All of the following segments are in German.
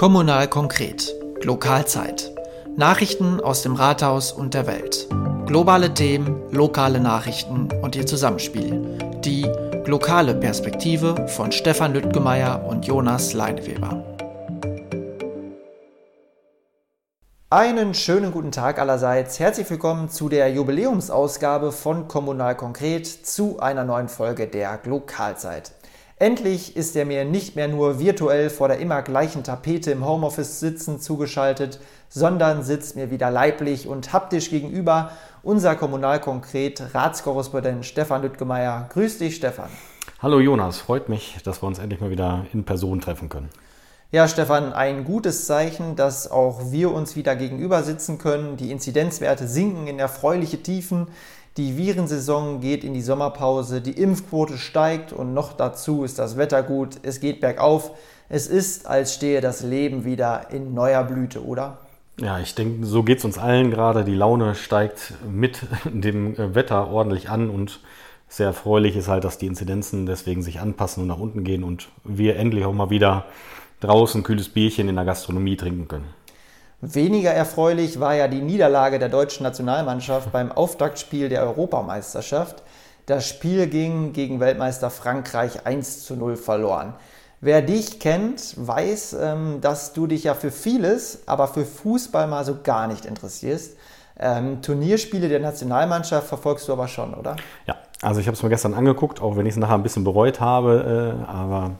Kommunal konkret. Lokalzeit. Nachrichten aus dem Rathaus und der Welt. Globale Themen, lokale Nachrichten und ihr Zusammenspiel. Die lokale Perspektive von Stefan Lüttgemeier und Jonas Leineweber. Einen schönen guten Tag allerseits. Herzlich willkommen zu der Jubiläumsausgabe von Kommunal Konkret zu einer neuen Folge der Lokalzeit. Endlich ist er mir nicht mehr nur virtuell vor der immer gleichen Tapete im Homeoffice sitzen zugeschaltet, sondern sitzt mir wieder leiblich und haptisch gegenüber unser Kommunalkonkret Ratskorrespondent Stefan Lüttgemeier. Grüß dich, Stefan. Hallo Jonas, freut mich, dass wir uns endlich mal wieder in Person treffen können. Ja, Stefan, ein gutes Zeichen, dass auch wir uns wieder gegenüber sitzen können. Die Inzidenzwerte sinken in erfreuliche Tiefen. Die Virensaison geht in die Sommerpause, die Impfquote steigt und noch dazu ist das Wetter gut, es geht bergauf. Es ist, als stehe das Leben wieder in neuer Blüte, oder? Ja, ich denke, so geht es uns allen gerade. Die Laune steigt mit dem Wetter ordentlich an und sehr erfreulich ist halt, dass die Inzidenzen deswegen sich anpassen und nach unten gehen und wir endlich auch mal wieder draußen kühles Bierchen in der Gastronomie trinken können. Weniger erfreulich war ja die Niederlage der deutschen Nationalmannschaft beim Auftaktspiel der Europameisterschaft. Das Spiel ging gegen Weltmeister Frankreich 1 zu 0 verloren. Wer dich kennt, weiß, ähm, dass du dich ja für vieles, aber für Fußball mal so gar nicht interessierst. Ähm, Turnierspiele der Nationalmannschaft verfolgst du aber schon, oder? Ja, also ich habe es mir gestern angeguckt, auch wenn ich es nachher ein bisschen bereut habe, äh, aber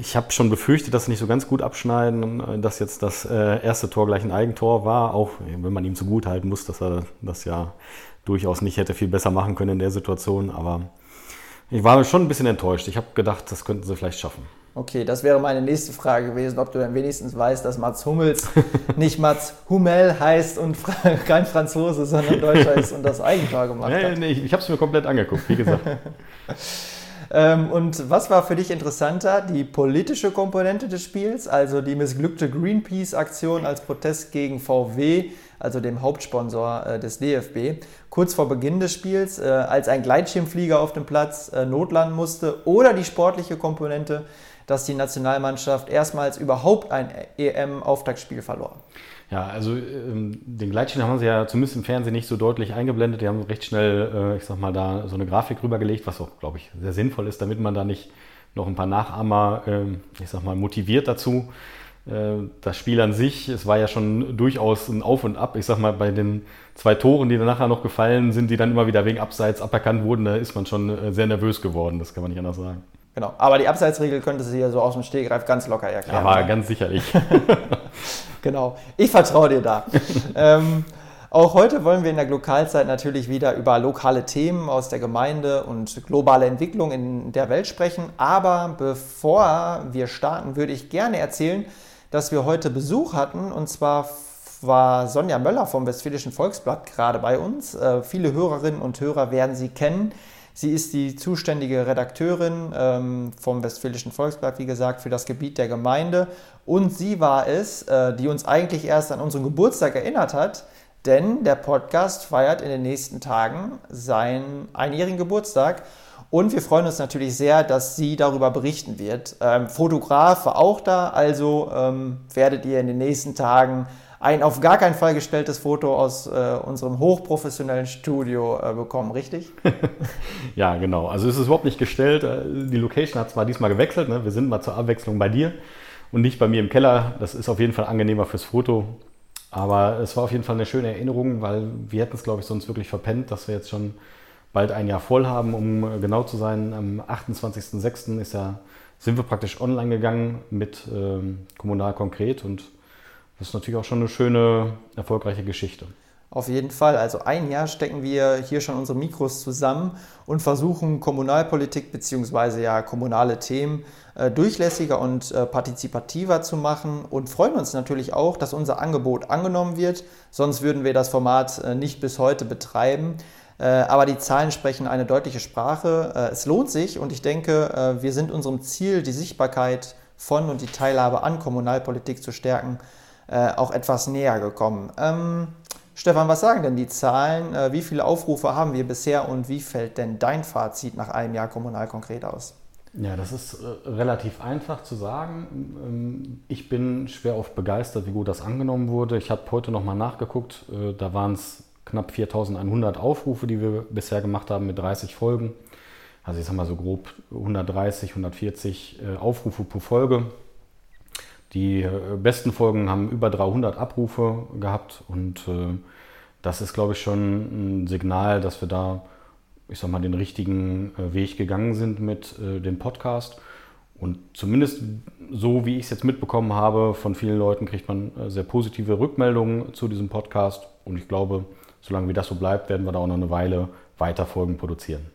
ich habe schon befürchtet, dass sie nicht so ganz gut abschneiden, äh, dass jetzt das äh, erste Tor gleich ein Eigentor war, auch wenn man ihm zugute halten muss, dass er das ja durchaus nicht hätte viel besser machen können in der Situation. Aber ich war schon ein bisschen enttäuscht. Ich habe gedacht, das könnten sie vielleicht schaffen. Okay, das wäre meine nächste Frage gewesen, ob du dann wenigstens weißt, dass Mats Hummels nicht Mats Hummel heißt und kein Franzose, sondern Deutscher ist und das Eigentor gemacht nee, hat. Nee, ich, ich habe es mir komplett angeguckt, wie gesagt. Ähm, und was war für dich interessanter? Die politische Komponente des Spiels, also die missglückte Greenpeace-Aktion als Protest gegen VW, also dem Hauptsponsor äh, des DFB, kurz vor Beginn des Spiels, äh, als ein Gleitschirmflieger auf dem Platz äh, notlanden musste, oder die sportliche Komponente, dass die Nationalmannschaft erstmals überhaupt ein EM-Auftaktspiel verlor? Ja, also ähm, den Gleitschirm haben sie ja zumindest im Fernsehen nicht so deutlich eingeblendet. Die haben recht schnell, äh, ich sag mal, da so eine Grafik rübergelegt, was auch, glaube ich, sehr sinnvoll ist, damit man da nicht noch ein paar Nachahmer, äh, ich sag mal, motiviert dazu. Äh, das Spiel an sich, es war ja schon durchaus ein Auf und Ab. Ich sag mal, bei den zwei Toren, die dann nachher noch gefallen sind, die dann immer wieder wegen Abseits aberkannt wurden, da ist man schon äh, sehr nervös geworden. Das kann man nicht anders sagen. Genau. Aber die Abseitsregel könnte sie ja so aus dem Stegreif ganz locker erklären. Aber ganz sicherlich. genau. Ich vertraue dir da. ähm, auch heute wollen wir in der Lokalzeit natürlich wieder über lokale Themen aus der Gemeinde und globale Entwicklung in der Welt sprechen. Aber bevor wir starten, würde ich gerne erzählen, dass wir heute Besuch hatten. Und zwar war Sonja Möller vom Westfälischen Volksblatt gerade bei uns. Äh, viele Hörerinnen und Hörer werden sie kennen. Sie ist die zuständige Redakteurin ähm, vom Westfälischen Volksblatt, wie gesagt, für das Gebiet der Gemeinde. Und sie war es, äh, die uns eigentlich erst an unseren Geburtstag erinnert hat, denn der Podcast feiert in den nächsten Tagen seinen einjährigen Geburtstag. Und wir freuen uns natürlich sehr, dass sie darüber berichten wird. Ähm, Fotograf war auch da, also ähm, werdet ihr in den nächsten Tagen ein auf gar keinen Fall gestelltes Foto aus äh, unserem hochprofessionellen Studio äh, bekommen, richtig? ja, genau. Also es ist überhaupt nicht gestellt. Äh, die Location hat zwar diesmal gewechselt. Ne? Wir sind mal zur Abwechslung bei dir und nicht bei mir im Keller. Das ist auf jeden Fall angenehmer fürs Foto. Aber es war auf jeden Fall eine schöne Erinnerung, weil wir hätten es, glaube ich, sonst wirklich verpennt, dass wir jetzt schon bald ein Jahr voll haben, um äh, genau zu sein. Am 28.06. ist ja, sind wir praktisch online gegangen mit ähm, Kommunal konkret und das ist natürlich auch schon eine schöne, erfolgreiche Geschichte. Auf jeden Fall. Also ein Jahr stecken wir hier schon unsere Mikros zusammen und versuchen Kommunalpolitik bzw. ja kommunale Themen äh, durchlässiger und äh, partizipativer zu machen und freuen uns natürlich auch, dass unser Angebot angenommen wird. Sonst würden wir das Format äh, nicht bis heute betreiben. Äh, aber die Zahlen sprechen eine deutliche Sprache. Äh, es lohnt sich und ich denke, äh, wir sind unserem Ziel, die Sichtbarkeit von und die Teilhabe an Kommunalpolitik zu stärken, auch etwas näher gekommen. Ähm, Stefan, was sagen denn die Zahlen? Äh, wie viele Aufrufe haben wir bisher und wie fällt denn dein Fazit nach einem Jahr kommunal konkret aus? Ja, das ist äh, relativ einfach zu sagen. Ähm, ich bin schwer oft begeistert, wie gut das angenommen wurde. Ich habe heute nochmal nachgeguckt. Äh, da waren es knapp 4100 Aufrufe, die wir bisher gemacht haben mit 30 Folgen. Also ich sage mal so grob 130, 140 äh, Aufrufe pro Folge. Die äh, besten Folgen haben über 300 Abrufe gehabt und äh, das ist, glaube ich, schon ein Signal, dass wir da, ich sag mal, den richtigen Weg gegangen sind mit dem Podcast. Und zumindest so, wie ich es jetzt mitbekommen habe, von vielen Leuten kriegt man sehr positive Rückmeldungen zu diesem Podcast. Und ich glaube, solange wie das so bleibt, werden wir da auch noch eine Weile weiter Folgen produzieren.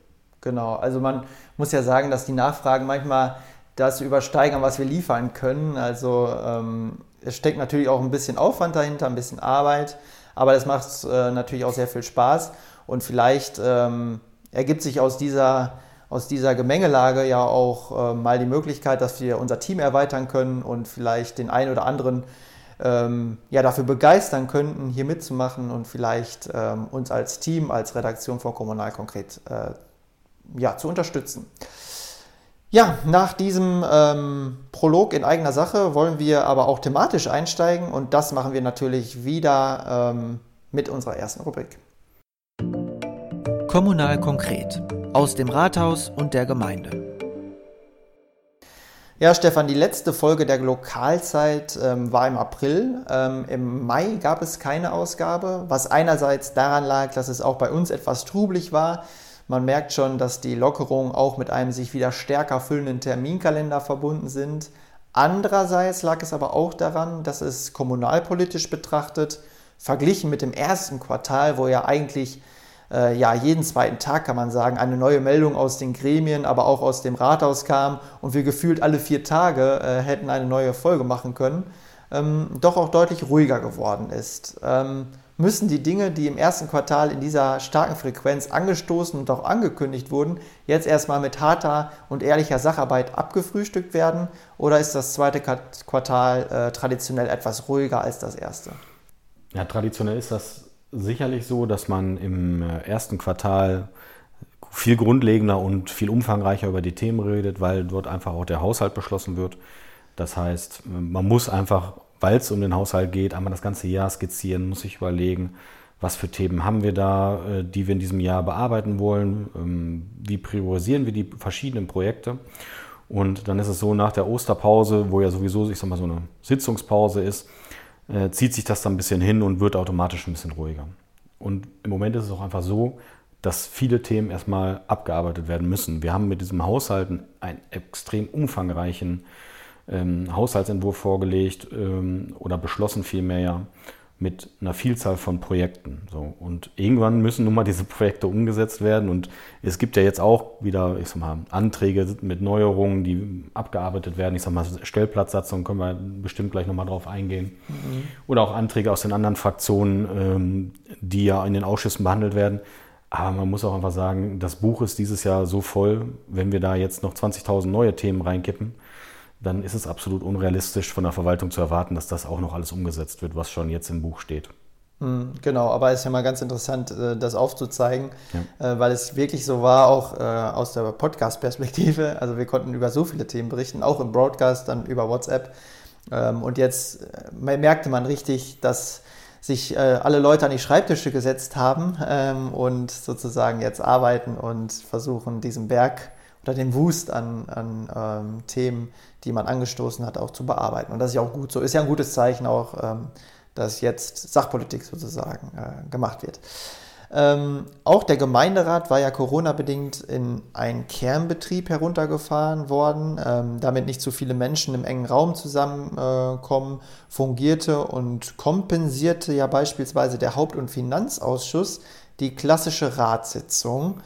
Genau, also man muss ja sagen, dass die Nachfragen manchmal das übersteigern, was wir liefern können. Also ähm, es steckt natürlich auch ein bisschen Aufwand dahinter, ein bisschen Arbeit, aber es macht äh, natürlich auch sehr viel Spaß und vielleicht ähm, ergibt sich aus dieser, aus dieser Gemengelage ja auch äh, mal die Möglichkeit, dass wir unser Team erweitern können und vielleicht den einen oder anderen ähm, ja, dafür begeistern könnten, hier mitzumachen und vielleicht ähm, uns als Team, als Redaktion von Kommunal konkret äh, ja, zu unterstützen. Ja, nach diesem ähm, Prolog in eigener Sache wollen wir aber auch thematisch einsteigen und das machen wir natürlich wieder ähm, mit unserer ersten Rubrik. Kommunal konkret aus dem Rathaus und der Gemeinde. Ja, Stefan, die letzte Folge der Lokalzeit ähm, war im April. Ähm, Im Mai gab es keine Ausgabe, was einerseits daran lag, dass es auch bei uns etwas trubelig war. Man merkt schon, dass die Lockerungen auch mit einem sich wieder stärker füllenden Terminkalender verbunden sind. Andererseits lag es aber auch daran, dass es kommunalpolitisch betrachtet, verglichen mit dem ersten Quartal, wo ja eigentlich äh, ja, jeden zweiten Tag, kann man sagen, eine neue Meldung aus den Gremien, aber auch aus dem Rathaus kam und wir gefühlt alle vier Tage äh, hätten eine neue Folge machen können, ähm, doch auch deutlich ruhiger geworden ist. Ähm, müssen die Dinge, die im ersten Quartal in dieser starken Frequenz angestoßen und auch angekündigt wurden, jetzt erstmal mit harter und ehrlicher Sacharbeit abgefrühstückt werden? Oder ist das zweite Quartal äh, traditionell etwas ruhiger als das erste? Ja, traditionell ist das sicherlich so, dass man im äh, ersten Quartal viel grundlegender und viel umfangreicher über die Themen redet, weil dort einfach auch der Haushalt beschlossen wird. Das heißt, man muss einfach weil es um den Haushalt geht, einmal das ganze Jahr skizzieren, muss ich überlegen, was für Themen haben wir da, äh, die wir in diesem Jahr bearbeiten wollen, ähm, wie priorisieren wir die verschiedenen Projekte. Und dann ist es so, nach der Osterpause, wo ja sowieso, ich sag mal, so eine Sitzungspause ist, äh, zieht sich das dann ein bisschen hin und wird automatisch ein bisschen ruhiger. Und im Moment ist es auch einfach so, dass viele Themen erstmal abgearbeitet werden müssen. Wir haben mit diesem Haushalten einen extrem umfangreichen ähm, Haushaltsentwurf vorgelegt ähm, oder beschlossen vielmehr mit einer Vielzahl von Projekten. So. Und irgendwann müssen nun mal diese Projekte umgesetzt werden. Und es gibt ja jetzt auch wieder, ich sag mal, Anträge mit Neuerungen, die abgearbeitet werden. Ich sag mal, Stellplatzsatzung können wir bestimmt gleich nochmal drauf eingehen. Mhm. Oder auch Anträge aus den anderen Fraktionen, ähm, die ja in den Ausschüssen behandelt werden. Aber man muss auch einfach sagen, das Buch ist dieses Jahr so voll, wenn wir da jetzt noch 20.000 neue Themen reinkippen, dann ist es absolut unrealistisch von der Verwaltung zu erwarten, dass das auch noch alles umgesetzt wird, was schon jetzt im Buch steht. Hm, genau, aber es ist ja mal ganz interessant, äh, das aufzuzeigen, ja. Äh, weil es wirklich so war, auch äh, aus der Podcast-Perspektive. Also wir konnten über so viele Themen berichten, auch im Broadcast, dann über WhatsApp. Ähm, und jetzt merkte man richtig, dass sich alle Leute an die Schreibtische gesetzt haben ähm, und sozusagen jetzt arbeiten und versuchen, diesen Berg oder den Wust an, an ähm, Themen, die man angestoßen hat, auch zu bearbeiten. Und das ist ja auch gut so. Ist ja ein gutes Zeichen auch, ähm, dass jetzt Sachpolitik sozusagen äh, gemacht wird. Ähm, auch der Gemeinderat war ja Corona-bedingt in einen Kernbetrieb heruntergefahren worden, ähm, damit nicht zu viele Menschen im engen Raum zusammenkommen, äh, fungierte und kompensierte ja beispielsweise der Haupt- und Finanzausschuss die klassische Ratssitzung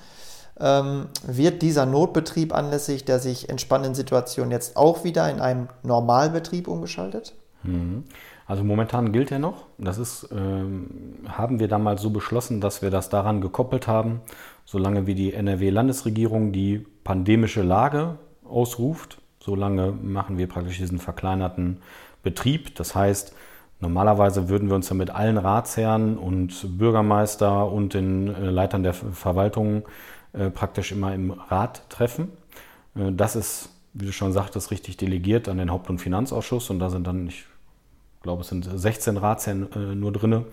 ähm, wird dieser Notbetrieb anlässlich der sich entspannenden Situation jetzt auch wieder in einen Normalbetrieb umgeschaltet? Mhm. Also momentan gilt er noch. Das ist, ähm, haben wir damals so beschlossen, dass wir das daran gekoppelt haben, solange wie die NRW-Landesregierung die pandemische Lage ausruft, solange machen wir praktisch diesen verkleinerten Betrieb. Das heißt, Normalerweise würden wir uns ja mit allen Ratsherren und Bürgermeister und den äh, Leitern der Verwaltung äh, praktisch immer im Rat treffen. Äh, das ist wie du schon sagtest, richtig delegiert an den Haupt- und Finanzausschuss und da sind dann, ich glaube, es sind 16 Ratsherren äh, nur drin,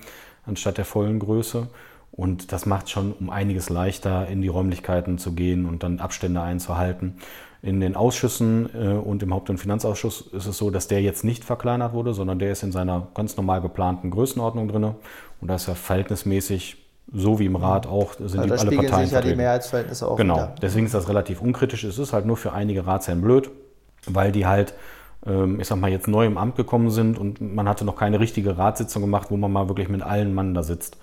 anstatt der vollen Größe. Und das macht schon um einiges leichter, in die Räumlichkeiten zu gehen und dann Abstände einzuhalten. In den Ausschüssen und im Haupt- und Finanzausschuss ist es so, dass der jetzt nicht verkleinert wurde, sondern der ist in seiner ganz normal geplanten Größenordnung drin. Und da ist ja verhältnismäßig, so wie im Rat auch, sind Also die alle Parteien sich ja die. Mehrheitsverhältnisse auch Genau, wieder. deswegen ist das relativ unkritisch. Es ist halt nur für einige Ratsherren blöd, weil die halt, ähm, ich sag mal, jetzt neu im Amt gekommen sind und man hatte noch keine richtige Ratssitzung gemacht, wo man mal wirklich mit allen Mann da sitzt.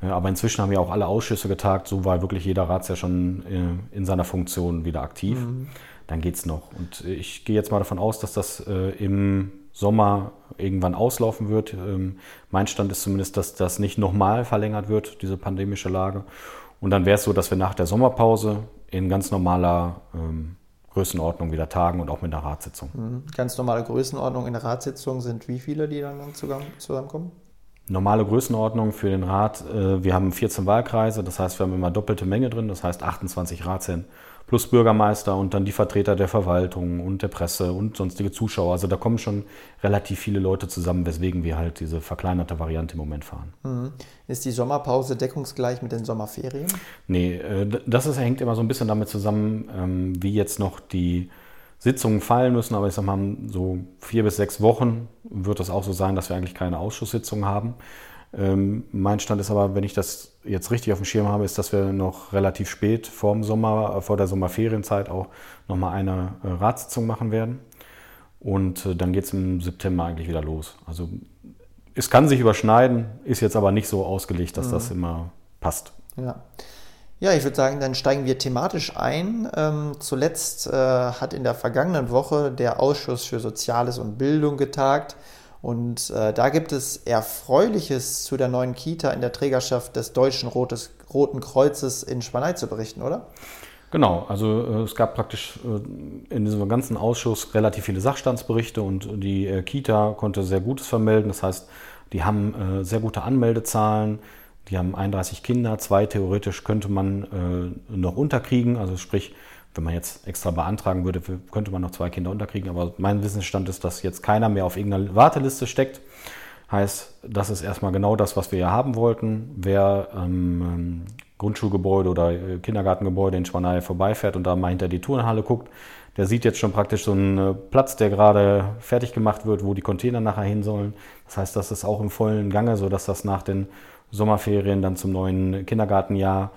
Aber inzwischen haben ja auch alle Ausschüsse getagt, so war wirklich jeder Ratsherr schon äh, in seiner Funktion wieder aktiv. Dann geht's noch. Und ich gehe jetzt mal davon aus, dass das äh, im Sommer irgendwann auslaufen wird. Ähm, Mein Stand ist zumindest, dass das nicht nochmal verlängert wird, diese pandemische Lage. Und dann wäre es so, dass wir nach der Sommerpause in ganz normaler ähm, Größenordnung wieder tagen und auch mit einer Ratssitzung. Mhm. Ganz normale Größenordnung in der Ratssitzung sind wie viele, die dann zusammen- zusammenkommen? Normale Größenordnung für den Rat. äh, Wir haben 14 Wahlkreise, das heißt, wir haben immer doppelte Menge drin, das heißt 28 Ratsherren plus Bürgermeister und dann die Vertreter der Verwaltung und der Presse und sonstige Zuschauer. Also da kommen schon relativ viele Leute zusammen, weswegen wir halt diese verkleinerte Variante im Moment fahren. Mhm. Ist die Sommerpause deckungsgleich mit den Sommerferien? Nee, äh, das ist, hängt immer so ein bisschen damit zusammen, ähm, wie jetzt noch die Sitzungen fallen müssen. Aber ich sag mal, so vier bis sechs Wochen wird es auch so sein, dass wir eigentlich keine Ausschusssitzungen haben. Ähm, Mein Stand ist aber, wenn ich das jetzt richtig auf dem Schirm habe, ist, dass wir noch relativ spät vor dem Sommer, äh, vor der Sommerferienzeit auch nochmal eine äh, Ratssitzung machen werden. Und äh, dann geht es im September eigentlich wieder los. Also es kann sich überschneiden, ist jetzt aber nicht so ausgelegt, dass das immer passt. Ja. Ja, ich würde sagen, dann steigen wir thematisch ein. Ähm, zuletzt äh, hat in der vergangenen Woche der Ausschuss für Soziales und Bildung getagt. Und äh, da gibt es Erfreuliches zu der neuen Kita in der Trägerschaft des Deutschen Rotes, Roten Kreuzes in Spanei zu berichten, oder? Genau, also äh, es gab praktisch äh, in diesem ganzen Ausschuss relativ viele Sachstandsberichte und die äh, Kita konnte sehr Gutes vermelden. Das heißt, die haben sehr gute Anmeldezahlen, die haben 31 Kinder, zwei theoretisch könnte man noch unterkriegen, also sprich, wenn man jetzt extra beantragen würde, könnte man noch zwei Kinder unterkriegen, aber mein Wissensstand ist, dass jetzt keiner mehr auf irgendeiner Warteliste steckt. Heißt, das ist erstmal genau das, was wir ja haben wollten. Wer ähm, Grundschulgebäude oder äh, Kindergartengebäude in Schwanei vorbeifährt und da mal hinter die Turnhalle guckt, der sieht jetzt schon praktisch so einen äh, Platz, der gerade fertig gemacht wird, wo die Container nachher hin sollen. Das heißt, das ist auch im vollen Gange, sodass das nach den Sommerferien dann zum neuen Kindergartenjahr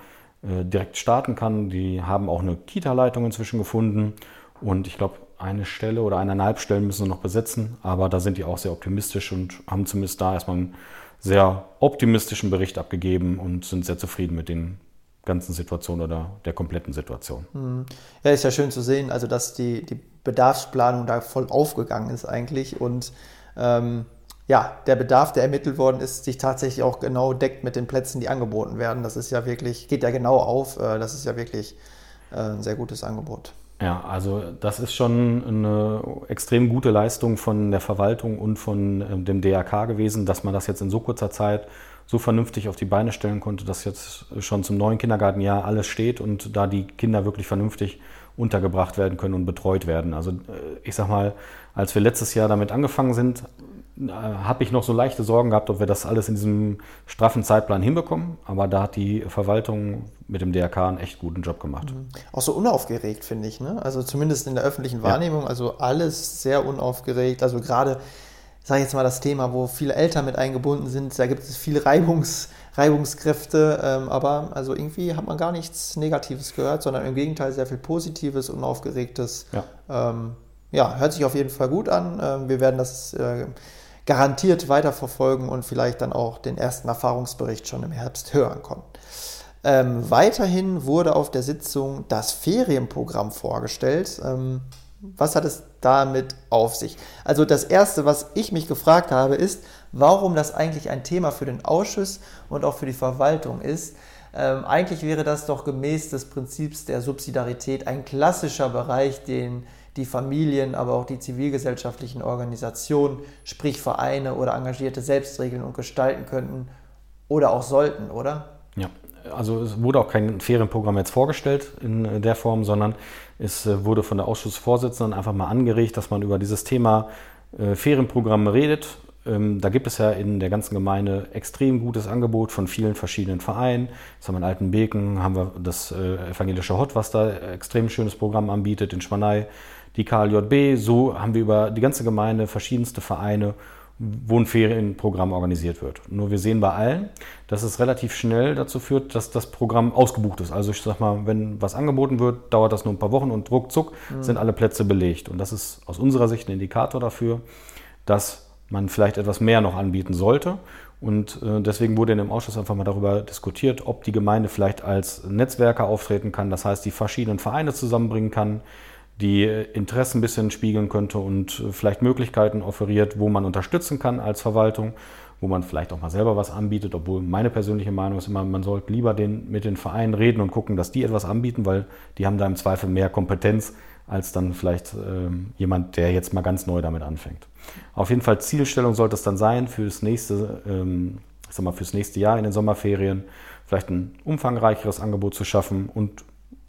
direkt starten kann. Die haben auch eine Kita-Leitung inzwischen gefunden und ich glaube, eine Stelle oder eineinhalb Stellen müssen sie noch besetzen, aber da sind die auch sehr optimistisch und haben zumindest da erstmal einen sehr optimistischen Bericht abgegeben und sind sehr zufrieden mit den ganzen Situationen oder der kompletten Situation. Ja, ist ja schön zu sehen, also dass die, die Bedarfsplanung da voll aufgegangen ist eigentlich und ähm, ja, der Bedarf, der ermittelt worden ist, sich tatsächlich auch genau deckt mit den Plätzen, die angeboten werden. Das ist ja wirklich, geht ja genau auf. Äh, das ist ja wirklich äh, ein sehr gutes Angebot. Ja, also das ist schon eine extrem gute Leistung von der Verwaltung und von ähm, dem DRK gewesen, dass man das jetzt in so kurzer Zeit so vernünftig auf die Beine stellen konnte, dass jetzt schon zum neuen Kindergartenjahr alles steht und da die Kinder wirklich vernünftig untergebracht werden können und betreut werden. Also äh, ich sag mal, als wir letztes Jahr damit angefangen sind, habe ich noch so leichte Sorgen gehabt, ob wir das alles in diesem straffen Zeitplan hinbekommen. Aber da hat die Verwaltung mit dem DRK einen echt guten Job gemacht. Auch so unaufgeregt, finde ich. Ne? Also zumindest in der öffentlichen Wahrnehmung, also alles sehr unaufgeregt. Also gerade, sage ich jetzt mal, das Thema, wo viele Eltern mit eingebunden sind, da gibt es viele Reibungs, Reibungskräfte, ähm, aber also irgendwie hat man gar nichts Negatives gehört, sondern im Gegenteil sehr viel Positives, Unaufgeregtes. Ja. Ähm, ja, hört sich auf jeden Fall gut an. Ähm, wir werden das äh, garantiert weiterverfolgen und vielleicht dann auch den ersten Erfahrungsbericht schon im Herbst hören können. Ähm, weiterhin wurde auf der Sitzung das Ferienprogramm vorgestellt. Ähm, was hat es damit auf sich? Also das Erste, was ich mich gefragt habe, ist, warum das eigentlich ein Thema für den Ausschuss und auch für die Verwaltung ist. Ähm, eigentlich wäre das doch gemäß des Prinzips der Subsidiarität ein klassischer Bereich, den die Familien, aber auch die zivilgesellschaftlichen Organisationen, sprich Vereine oder Engagierte selbst regeln und gestalten könnten oder auch sollten, oder? Ja, also es wurde auch kein Ferienprogramm jetzt vorgestellt in der Form, sondern es äh, wurde von der Ausschussvorsitzenden einfach mal angeregt, dass man über dieses Thema äh, Ferienprogramme redet. Ähm, da gibt es ja in der ganzen Gemeinde extrem gutes Angebot von vielen verschiedenen Vereinen. Jetzt haben wir in Altenbeken, haben wir das äh, evangelische Hot, was da extrem schönes Programm anbietet, in Schwanei, die KLJB. So haben wir über die ganze Gemeinde verschiedenste Vereine wo ein Ferienprogramm organisiert wird. Nur wir sehen bei allen, dass es relativ schnell dazu führt, dass das Programm ausgebucht ist. Also ich sag mal, wenn was angeboten wird, dauert das nur ein paar Wochen und ruckzuck mhm. sind alle Plätze belegt. Und das ist aus unserer Sicht ein Indikator dafür, dass man vielleicht etwas mehr noch anbieten sollte. Und äh, deswegen wurde in dem Ausschuss einfach mal darüber diskutiert, ob die Gemeinde vielleicht als Netzwerker auftreten kann, das heißt die verschiedenen Vereine zusammenbringen kann, die Interessen ein bisschen spiegeln könnte und vielleicht Möglichkeiten offeriert, wo man unterstützen kann als Verwaltung, wo man vielleicht auch mal selber was anbietet, obwohl meine persönliche Meinung ist immer, man sollte lieber den, mit den Vereinen reden und gucken, dass die etwas anbieten, weil die haben da im Zweifel mehr Kompetenz als dann vielleicht äh, jemand, der jetzt mal ganz neu damit anfängt. Auf jeden Fall Zielstellung sollte es dann sein fürs nächste, ähm, ich sag mal, fürs nächste Jahr in den Sommerferien, vielleicht ein umfangreicheres Angebot zu schaffen und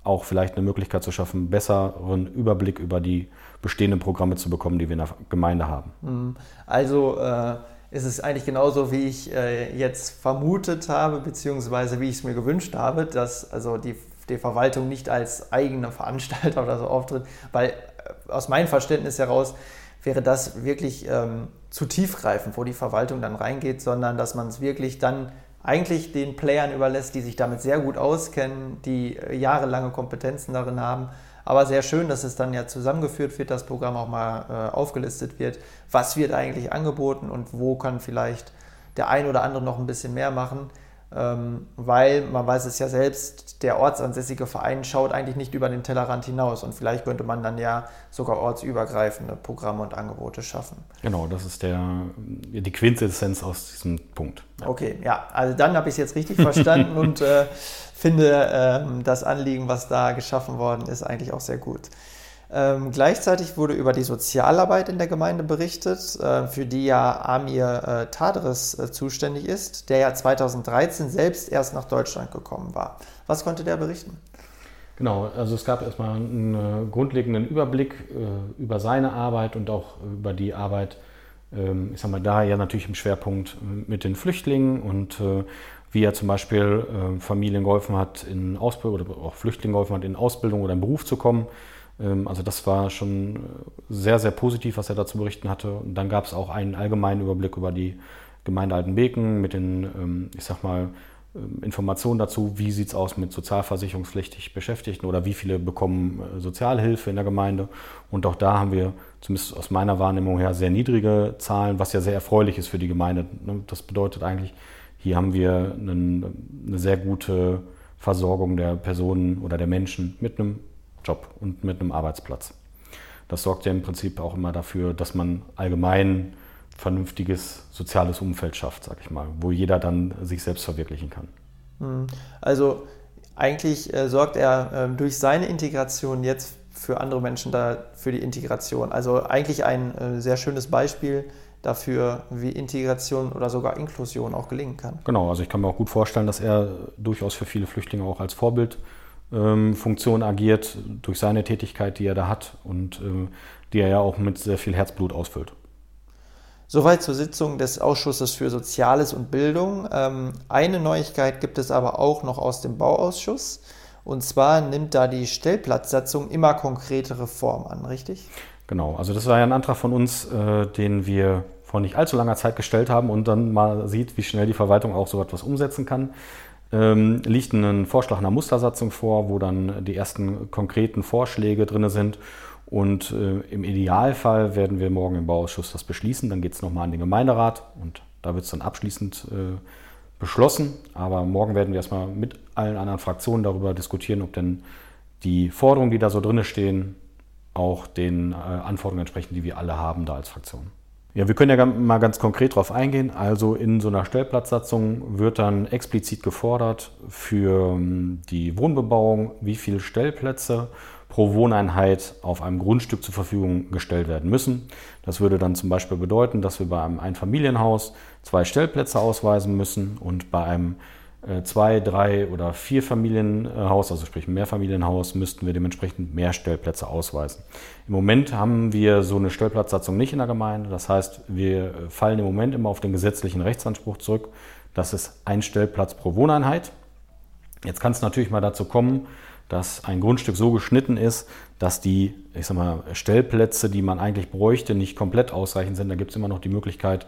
auch vielleicht eine Möglichkeit zu schaffen, besseren Überblick über die bestehenden Programme zu bekommen, die wir in der Gemeinde haben. Mhm. Also äh, ist es eigentlich genauso, wie ich äh, jetzt vermutet habe, beziehungsweise wie ich es mir gewünscht habe, dass also die, die Verwaltung nicht als eigener Veranstalter oder so auftritt, weil äh, aus meinem Verständnis heraus wäre das wirklich ähm, zu tiefgreifend, wo die Verwaltung dann reingeht, sondern dass man es wirklich dann eigentlich den Playern überlässt, die sich damit sehr gut auskennen, die äh, jahrelange Kompetenzen darin haben. Aber sehr schön, dass es dann ja zusammengeführt wird, das Programm auch mal äh, aufgelistet wird. Was wird eigentlich angeboten und wo kann vielleicht der ein oder andere noch ein bisschen mehr machen? Ähm, weil man weiß es ja selbst, der ortsansässige Verein schaut eigentlich nicht über den Tellerrand hinaus und vielleicht könnte man dann ja sogar ortsübergreifende Programme und Angebote schaffen. Genau, das ist der, die Quintessenz aus diesem Punkt. Ja. Okay, ja, also dann habe ich es jetzt richtig verstanden und äh, finde äh, das Anliegen, was da geschaffen worden ist, eigentlich auch sehr gut. Ähm, gleichzeitig wurde über die Sozialarbeit in der Gemeinde berichtet, äh, für die ja Amir äh, Tadres äh, zuständig ist, der ja 2013 selbst erst nach Deutschland gekommen war. Was konnte der berichten? Genau, also es gab erstmal einen äh, grundlegenden Überblick äh, über seine Arbeit und auch über die Arbeit, ähm, ich sag mal, da ja natürlich im Schwerpunkt äh, mit den Flüchtlingen und wie er zum Beispiel Familien geholfen hat, in Ausbildung oder auch Flüchtlingen geholfen hat, in Ausbildung oder in Beruf zu kommen also das war schon äh, sehr, sehr positiv, was er dazu berichten hatte. Und dann gab es auch einen allgemeinen Überblick über die Gemeinde Altenbeken mit den, ähm, ich sag mal, ähm, Informationen dazu, wie sieht es aus mit sozialversicherungspflichtig Beschäftigten oder wie viele bekommen äh, Sozialhilfe in der Gemeinde. Und auch da haben wir, zumindest aus meiner Wahrnehmung her, sehr niedrige Zahlen, was ja sehr erfreulich ist für die Gemeinde. Ne? Das bedeutet eigentlich, hier haben wir eine sehr gute Versorgung der Personen oder der Menschen mit einem Job und mit einem Arbeitsplatz. Das sorgt ja im Prinzip auch immer dafür, dass man allgemein vernünftiges soziales Umfeld schafft, sag ich mal, wo jeder dann sich selbst verwirklichen kann. Hm. Also eigentlich äh, sorgt er äh, durch seine Integration jetzt für andere Menschen da für die Integration. Also eigentlich ein äh, sehr schönes Beispiel dafür, wie Integration oder sogar Inklusion auch gelingen kann. Genau, also ich kann mir auch gut vorstellen, dass er durchaus für viele Flüchtlinge auch als Vorbild ähm, Funktion agiert durch seine Tätigkeit, die er da hat und äh, die er ja auch mit sehr viel Herzblut ausfüllt. Soweit zur Sitzung des Ausschusses für Soziales und Bildung. Ähm, eine Neuigkeit gibt es aber auch noch aus dem Bauausschuss. Und zwar nimmt da die Stellplatzsatzung immer konkretere Form an, richtig? Genau, also das war ja ein Antrag von uns, äh, den wir vor nicht allzu langer Zeit gestellt haben und dann mal sieht, wie schnell die Verwaltung auch so etwas umsetzen kann ähm, liegt ein Vorschlag einer Mustersatzung vor, wo dann die ersten konkreten Vorschläge drin sind. Und äh, im Idealfall werden wir morgen im Bauausschuss das beschließen. Dann geht es nochmal an den Gemeinderat und da wird es dann abschließend äh, beschlossen. Aber morgen werden wir erstmal mit allen anderen Fraktionen darüber diskutieren, ob denn die Forderungen, die da so drin stehen, auch den äh, Anforderungen entsprechen, die wir alle haben da als Fraktion. Ja, wir können ja mal ganz konkret darauf eingehen. Also in so einer Stellplatzsatzung wird dann explizit gefordert für ähm, die Wohnbebauung, wie viele Stellplätze pro Wohneinheit auf einem Grundstück zur Verfügung gestellt werden müssen. Das würde dann zum Beispiel bedeuten, dass wir bei einem Einfamilienhaus zwei Stellplätze ausweisen müssen und bei einem zwei, drei oder vier Familienhaus, also sprich Mehrfamilienhaus, müssten wir dementsprechend mehr Stellplätze ausweisen. Im Moment haben wir so eine Stellplatzsatzung nicht in der Gemeinde. Das heißt, wir fallen im Moment immer auf den gesetzlichen Rechtsanspruch zurück. Das ist ein Stellplatz pro Wohneinheit. Jetzt kann es natürlich mal dazu kommen, dass ein Grundstück so geschnitten ist, dass die ich sag mal, Stellplätze, die man eigentlich bräuchte, nicht komplett ausreichend sind. Da gibt es immer noch die Möglichkeit,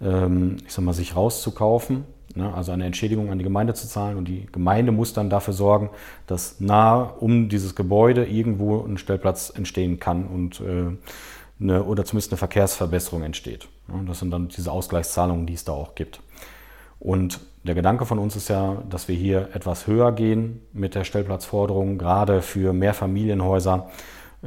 ähm, ich sag mal, sich rauszukaufen, ne? also eine Entschädigung an die Gemeinde zu zahlen. Und die Gemeinde muss dann dafür sorgen, dass nah um dieses Gebäude irgendwo ein Stellplatz entstehen kann und äh, eine, oder zumindest eine Verkehrsverbesserung entsteht. Das sind dann diese Ausgleichszahlungen, die es da auch gibt. Und der Gedanke von uns ist ja, dass wir hier etwas höher gehen mit der Stellplatzforderung, gerade für Mehrfamilienhäuser,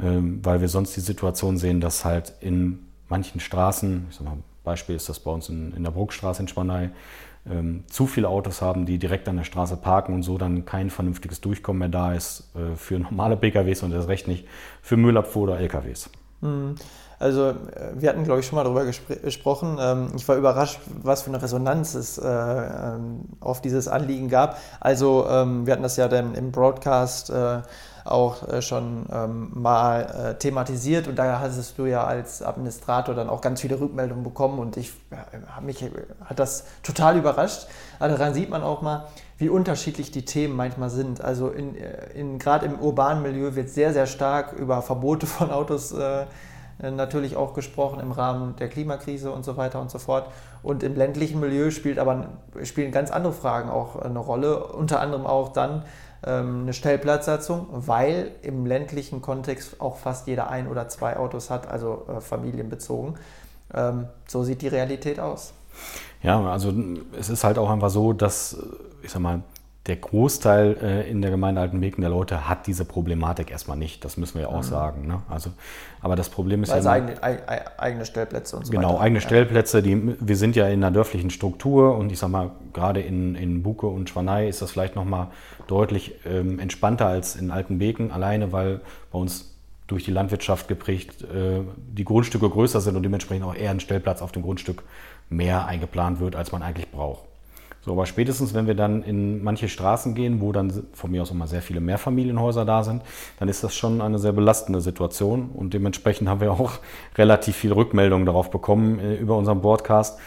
ähm, weil wir sonst die Situation sehen, dass halt in manchen Straßen, ich sag mal, Beispiel ist das bei uns in, in der Bruckstraße in Spanei, ähm, zu viele Autos haben, die direkt an der Straße parken und so dann kein vernünftiges Durchkommen mehr da ist äh, für normale PKWs und das Recht nicht für Müllabfuhr oder LKWs. Mhm. Also äh, wir hatten, glaube ich, schon mal darüber gesprochen. Ähm, ich war überrascht, was für eine Resonanz es äh, ähm, auf dieses Anliegen gab. Also ähm, wir hatten das ja dann im Broadcast äh, auch schon mal thematisiert und da hattest du ja als Administrator dann auch ganz viele Rückmeldungen bekommen und ich mich hat das total überrascht. Also daran sieht man auch mal, wie unterschiedlich die Themen manchmal sind. Also in, in gerade im urbanen Milieu wird sehr, sehr stark über Verbote von Autos äh, äh, natürlich auch gesprochen im Rahmen der Klimakrise und so weiter und so fort. Und im ländlichen Milieu spielt aber, spielen ganz andere Fragen auch eine Rolle, unter anderem auch dann ähm, eine Stellplatzsatzung, weil im ländlichen Kontext auch fast jeder ein oder zwei Autos hat, also äh, familienbezogen. Ähm, so sieht die Realität aus. Ja, also es ist halt auch einfach so, dass, ich sag mal, der Großteil äh, in der Gemeinde Altenbeken der Leute hat diese Problematik erstmal nicht. Das müssen wir ja auch mhm. sagen. Ne? Also, aber das Problem ist also ja. Eigene, eigene Stellplätze und so genau, weiter. Genau, eigene ja. Stellplätze. Die, wir sind ja in einer dörflichen Struktur und ich sag mal, gerade in, in Buke und Schwanei ist das vielleicht nochmal deutlich ähm, entspannter als in Altenbeken, alleine weil bei uns durch die Landwirtschaft geprägt äh, die Grundstücke größer sind und dementsprechend auch eher ein Stellplatz auf dem Grundstück mehr eingeplant wird, als man eigentlich braucht. So, aber spätestens, wenn wir dann in manche Straßen gehen, wo dann von mir aus immer sehr viele Mehrfamilienhäuser da sind, dann ist das schon eine sehr belastende Situation und dementsprechend haben wir auch relativ viel Rückmeldungen darauf bekommen äh, über unseren Broadcast.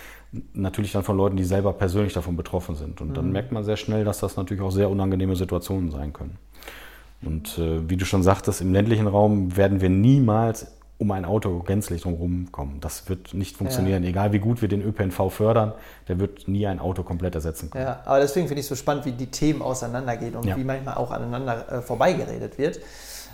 Natürlich dann von Leuten, die selber persönlich davon betroffen sind. Und dann mhm. merkt man sehr schnell, dass das natürlich auch sehr unangenehme Situationen sein können. Und äh, wie du schon sagtest, im ländlichen Raum werden wir niemals um ein Auto gänzlich drumherum kommen. Das wird nicht funktionieren. Ja. Egal wie gut wir den ÖPNV fördern, der wird nie ein Auto komplett ersetzen können. Ja, aber deswegen finde ich es so spannend, wie die Themen auseinandergehen und ja. wie manchmal auch aneinander äh, vorbeigeredet wird.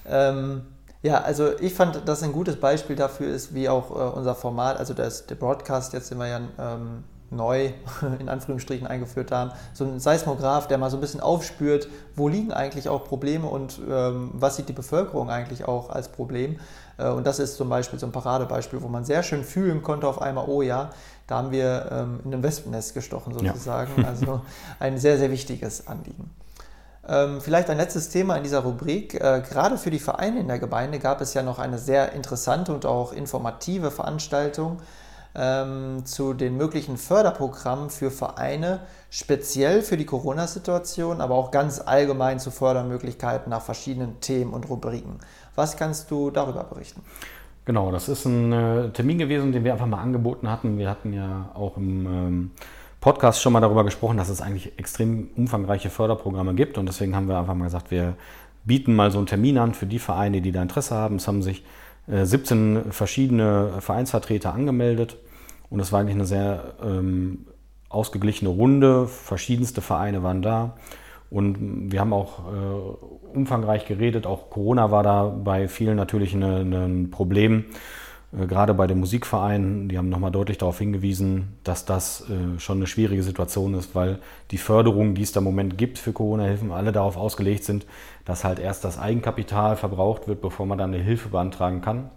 Ähm, ja, also ich fand, dass ein gutes Beispiel dafür ist, wie auch äh, unser Format, also das, der Broadcast, jetzt sind wir ja ähm, neu in Anführungsstrichen eingeführt haben, so ein Seismograph, der mal so ein bisschen aufspürt, wo liegen eigentlich auch Probleme und ähm, was sieht die Bevölkerung eigentlich auch als Problem. Äh, und das ist zum Beispiel so ein Paradebeispiel, wo man sehr schön fühlen konnte auf einmal, oh ja, da haben wir ähm, in ein Wespennest gestochen sozusagen. Ja. Also ein sehr, sehr wichtiges Anliegen. Ähm, vielleicht ein letztes Thema in dieser Rubrik. Äh, gerade für die Vereine in der Gemeinde gab es ja noch eine sehr interessante und auch informative Veranstaltung ähm, zu den möglichen Förderprogrammen für Vereine, speziell für die Corona-Situation, aber auch ganz allgemein zu Fördermöglichkeiten nach verschiedenen Themen und Rubriken. Was kannst du darüber berichten? Genau, das ist ein äh, Termin gewesen, den wir einfach mal angeboten hatten. Wir hatten ja auch im ähm, Podcast schon mal darüber gesprochen, dass es eigentlich extrem umfangreiche Förderprogramme gibt und deswegen haben wir einfach mal gesagt, wir bieten mal so einen Termin an für die Vereine, die da Interesse haben. Es haben sich 17 äh, verschiedene Vereinsvertreter angemeldet und es war eigentlich eine sehr ähm, ausgeglichene Runde. Verschiedenste Vereine waren da. Und wir haben auch äh, umfangreich geredet. Auch Corona war da bei vielen natürlich ein Problem. Äh, gerade bei den Musikvereinen, die haben nochmal deutlich darauf hingewiesen, dass das äh, schon eine schwierige Situation ist, weil die Förderungen, die es da im Moment gibt für Corona-Hilfen, alle darauf ausgelegt sind, dass halt erst das Eigenkapital verbraucht wird, bevor man dann eine Hilfe beantragen kann.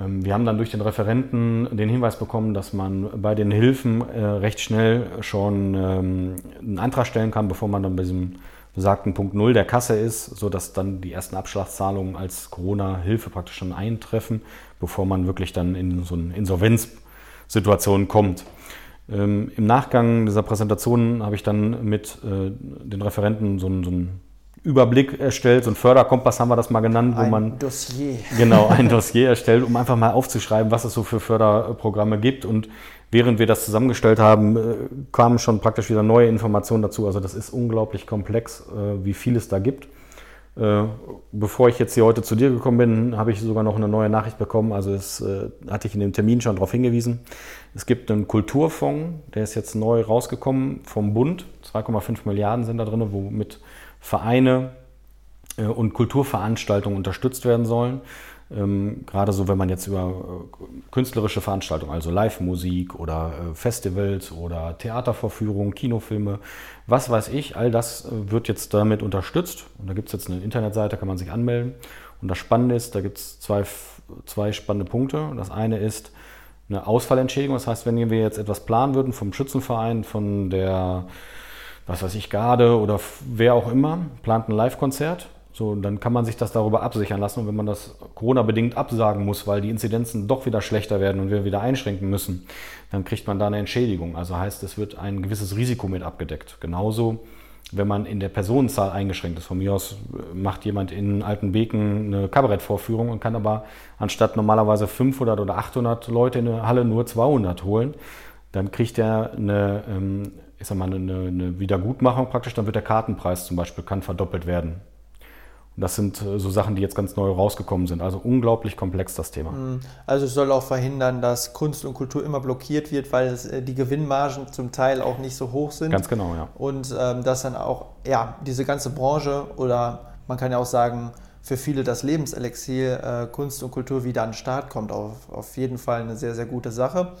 Ähm, wir haben dann durch den Referenten den Hinweis bekommen, dass man bei den Hilfen äh, recht schnell schon ähm, einen Antrag stellen kann, bevor man dann bei diesem besagten Punkt Null der Kasse ist, sodass dann die ersten Abschlagszahlungen als Corona-Hilfe praktisch schon eintreffen, bevor man wirklich dann in so eine Insolvenzsituation kommt. Ähm, Im Nachgang dieser Präsentation habe ich dann mit äh, den Referenten so ein, so ein Überblick erstellt, so ein Förderkompass haben wir das mal genannt, wo ein man Dossier. genau ein Dossier erstellt, um einfach mal aufzuschreiben, was es so für Förderprogramme gibt. Und während wir das zusammengestellt haben, äh, kamen schon praktisch wieder neue Informationen dazu. Also das ist unglaublich komplex, äh, wie viel es da gibt. Äh, bevor ich jetzt hier heute zu dir gekommen bin, habe ich sogar noch eine neue Nachricht bekommen. Also es hatte ich in dem Termin schon darauf hingewiesen. Es gibt einen Kulturfonds, der ist jetzt neu rausgekommen vom Bund. 2,5 Milliarden sind da drin, womit Vereine und Kulturveranstaltungen unterstützt werden sollen. Ähm, gerade so, wenn man jetzt über äh, künstlerische Veranstaltungen, also Live-Musik oder äh, Festivals oder Theatervorführungen, Kinofilme, was weiß ich, all das äh, wird jetzt damit unterstützt. Und da gibt es jetzt eine Internetseite, kann man sich anmelden. Und das Spannende ist, da gibt es zwei, zwei spannende Punkte. Das eine ist eine Ausfallentschädigung. Das heißt, wenn wir jetzt etwas planen würden vom Schützenverein, von der was weiß ich, Garde oder wer auch immer, plant ein Live-Konzert. So, dann kann man sich das darüber absichern lassen. Und wenn man das Corona-bedingt absagen muss, weil die Inzidenzen doch wieder schlechter werden und wir wieder einschränken müssen, dann kriegt man da eine Entschädigung. Also heißt, es wird ein gewisses Risiko mit abgedeckt. Genauso, wenn man in der Personenzahl eingeschränkt ist. Von mir aus macht jemand in Altenbeken eine Kabarettvorführung und kann aber anstatt normalerweise 500 oder 800 Leute in eine Halle nur 200 holen. Dann kriegt er eine ähm, ich sag mal, eine, eine Wiedergutmachung praktisch, dann wird der Kartenpreis zum Beispiel kann verdoppelt werden. Das sind äh, so Sachen, die jetzt ganz neu rausgekommen sind. Also unglaublich komplex das Thema. Mhm. Also es soll auch verhindern, dass Kunst und Kultur immer blockiert wird, weil es, äh, die Gewinnmargen zum Teil auch nicht so hoch sind. Ganz genau, ja. Und ähm, dass dann auch ja, diese ganze Branche oder man kann ja auch sagen, für viele das Lebenselixier äh, Kunst und Kultur wieder an den Start kommt. Auf, auf jeden Fall eine sehr, sehr gute Sache.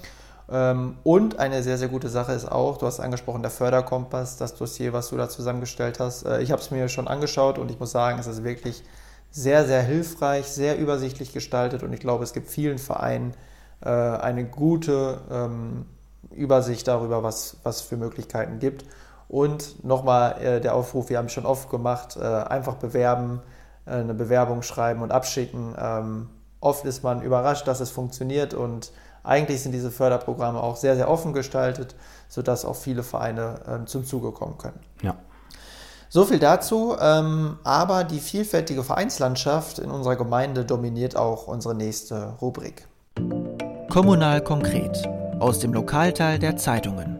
Ähm, und eine sehr, sehr gute Sache ist auch, du hast angesprochen, der Förderkompass, das Dossier, was du da zusammengestellt hast. Äh, ich habe es mir schon angeschaut und ich muss sagen, es ist wirklich sehr, sehr hilfreich, sehr übersichtlich gestaltet und ich glaube, es gibt vielen Vereinen äh, eine gute ähm, Übersicht darüber, was es für Möglichkeiten gibt. Und nochmal äh, der Aufruf, wir haben es schon oft gemacht, einfach bewerben, eine Bewerbung schreiben und abschicken. Ähm, oft ist man überrascht, dass es funktioniert und eigentlich sind diese Förderprogramme auch sehr, sehr offen gestaltet, sodass auch viele Vereine ähm, zum Zuge kommen können. Ja. So viel dazu. Ähm, aber die vielfältige Vereinslandschaft in unserer Gemeinde dominiert auch unsere nächste Rubrik. Kommunal konkret aus dem Lokalteil der Zeitungen.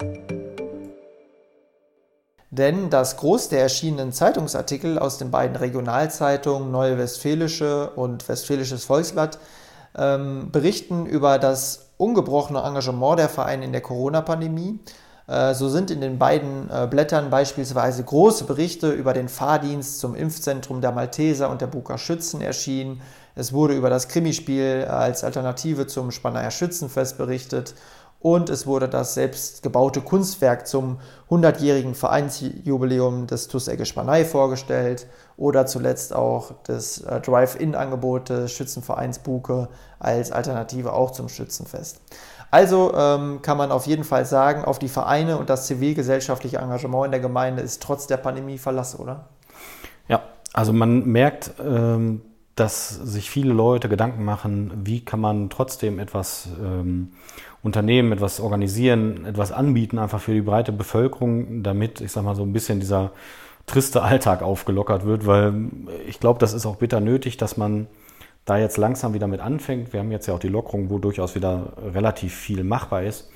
Denn das Groß der erschienenen Zeitungsartikel aus den beiden Regionalzeitungen Neue Westfälische und Westfälisches Volksblatt ähm, berichten über das ungebrochene Engagement der Vereine in der Corona-Pandemie. Äh, so sind in den beiden äh, Blättern beispielsweise große Berichte über den Fahrdienst zum Impfzentrum der Malteser und der Buker Schützen erschienen. Es wurde über das Krimispiel als Alternative zum Spanner Schützenfest berichtet und es wurde das selbstgebaute Kunstwerk zum 100-jährigen Vereinsjubiläum des TUS Egge Spanei vorgestellt oder zuletzt auch das äh, Drive-In-Angebot des Schützenvereins Buke als Alternative auch zum Schützenfest. Also ähm, kann man auf jeden Fall sagen, auf die Vereine und das zivilgesellschaftliche Engagement in der Gemeinde ist trotz der Pandemie Verlass, oder? Ja, also man merkt, ähm, dass sich viele Leute Gedanken machen, wie kann man trotzdem etwas ähm, unternehmen, etwas organisieren, etwas anbieten, einfach für die breite Bevölkerung, damit, ich sag mal, so ein bisschen dieser triste Alltag aufgelockert wird, weil ich glaube, das ist auch bitter nötig, dass man da jetzt langsam wieder mit anfängt. Wir haben jetzt ja auch die Lockerung, wo durchaus wieder relativ viel machbar ist.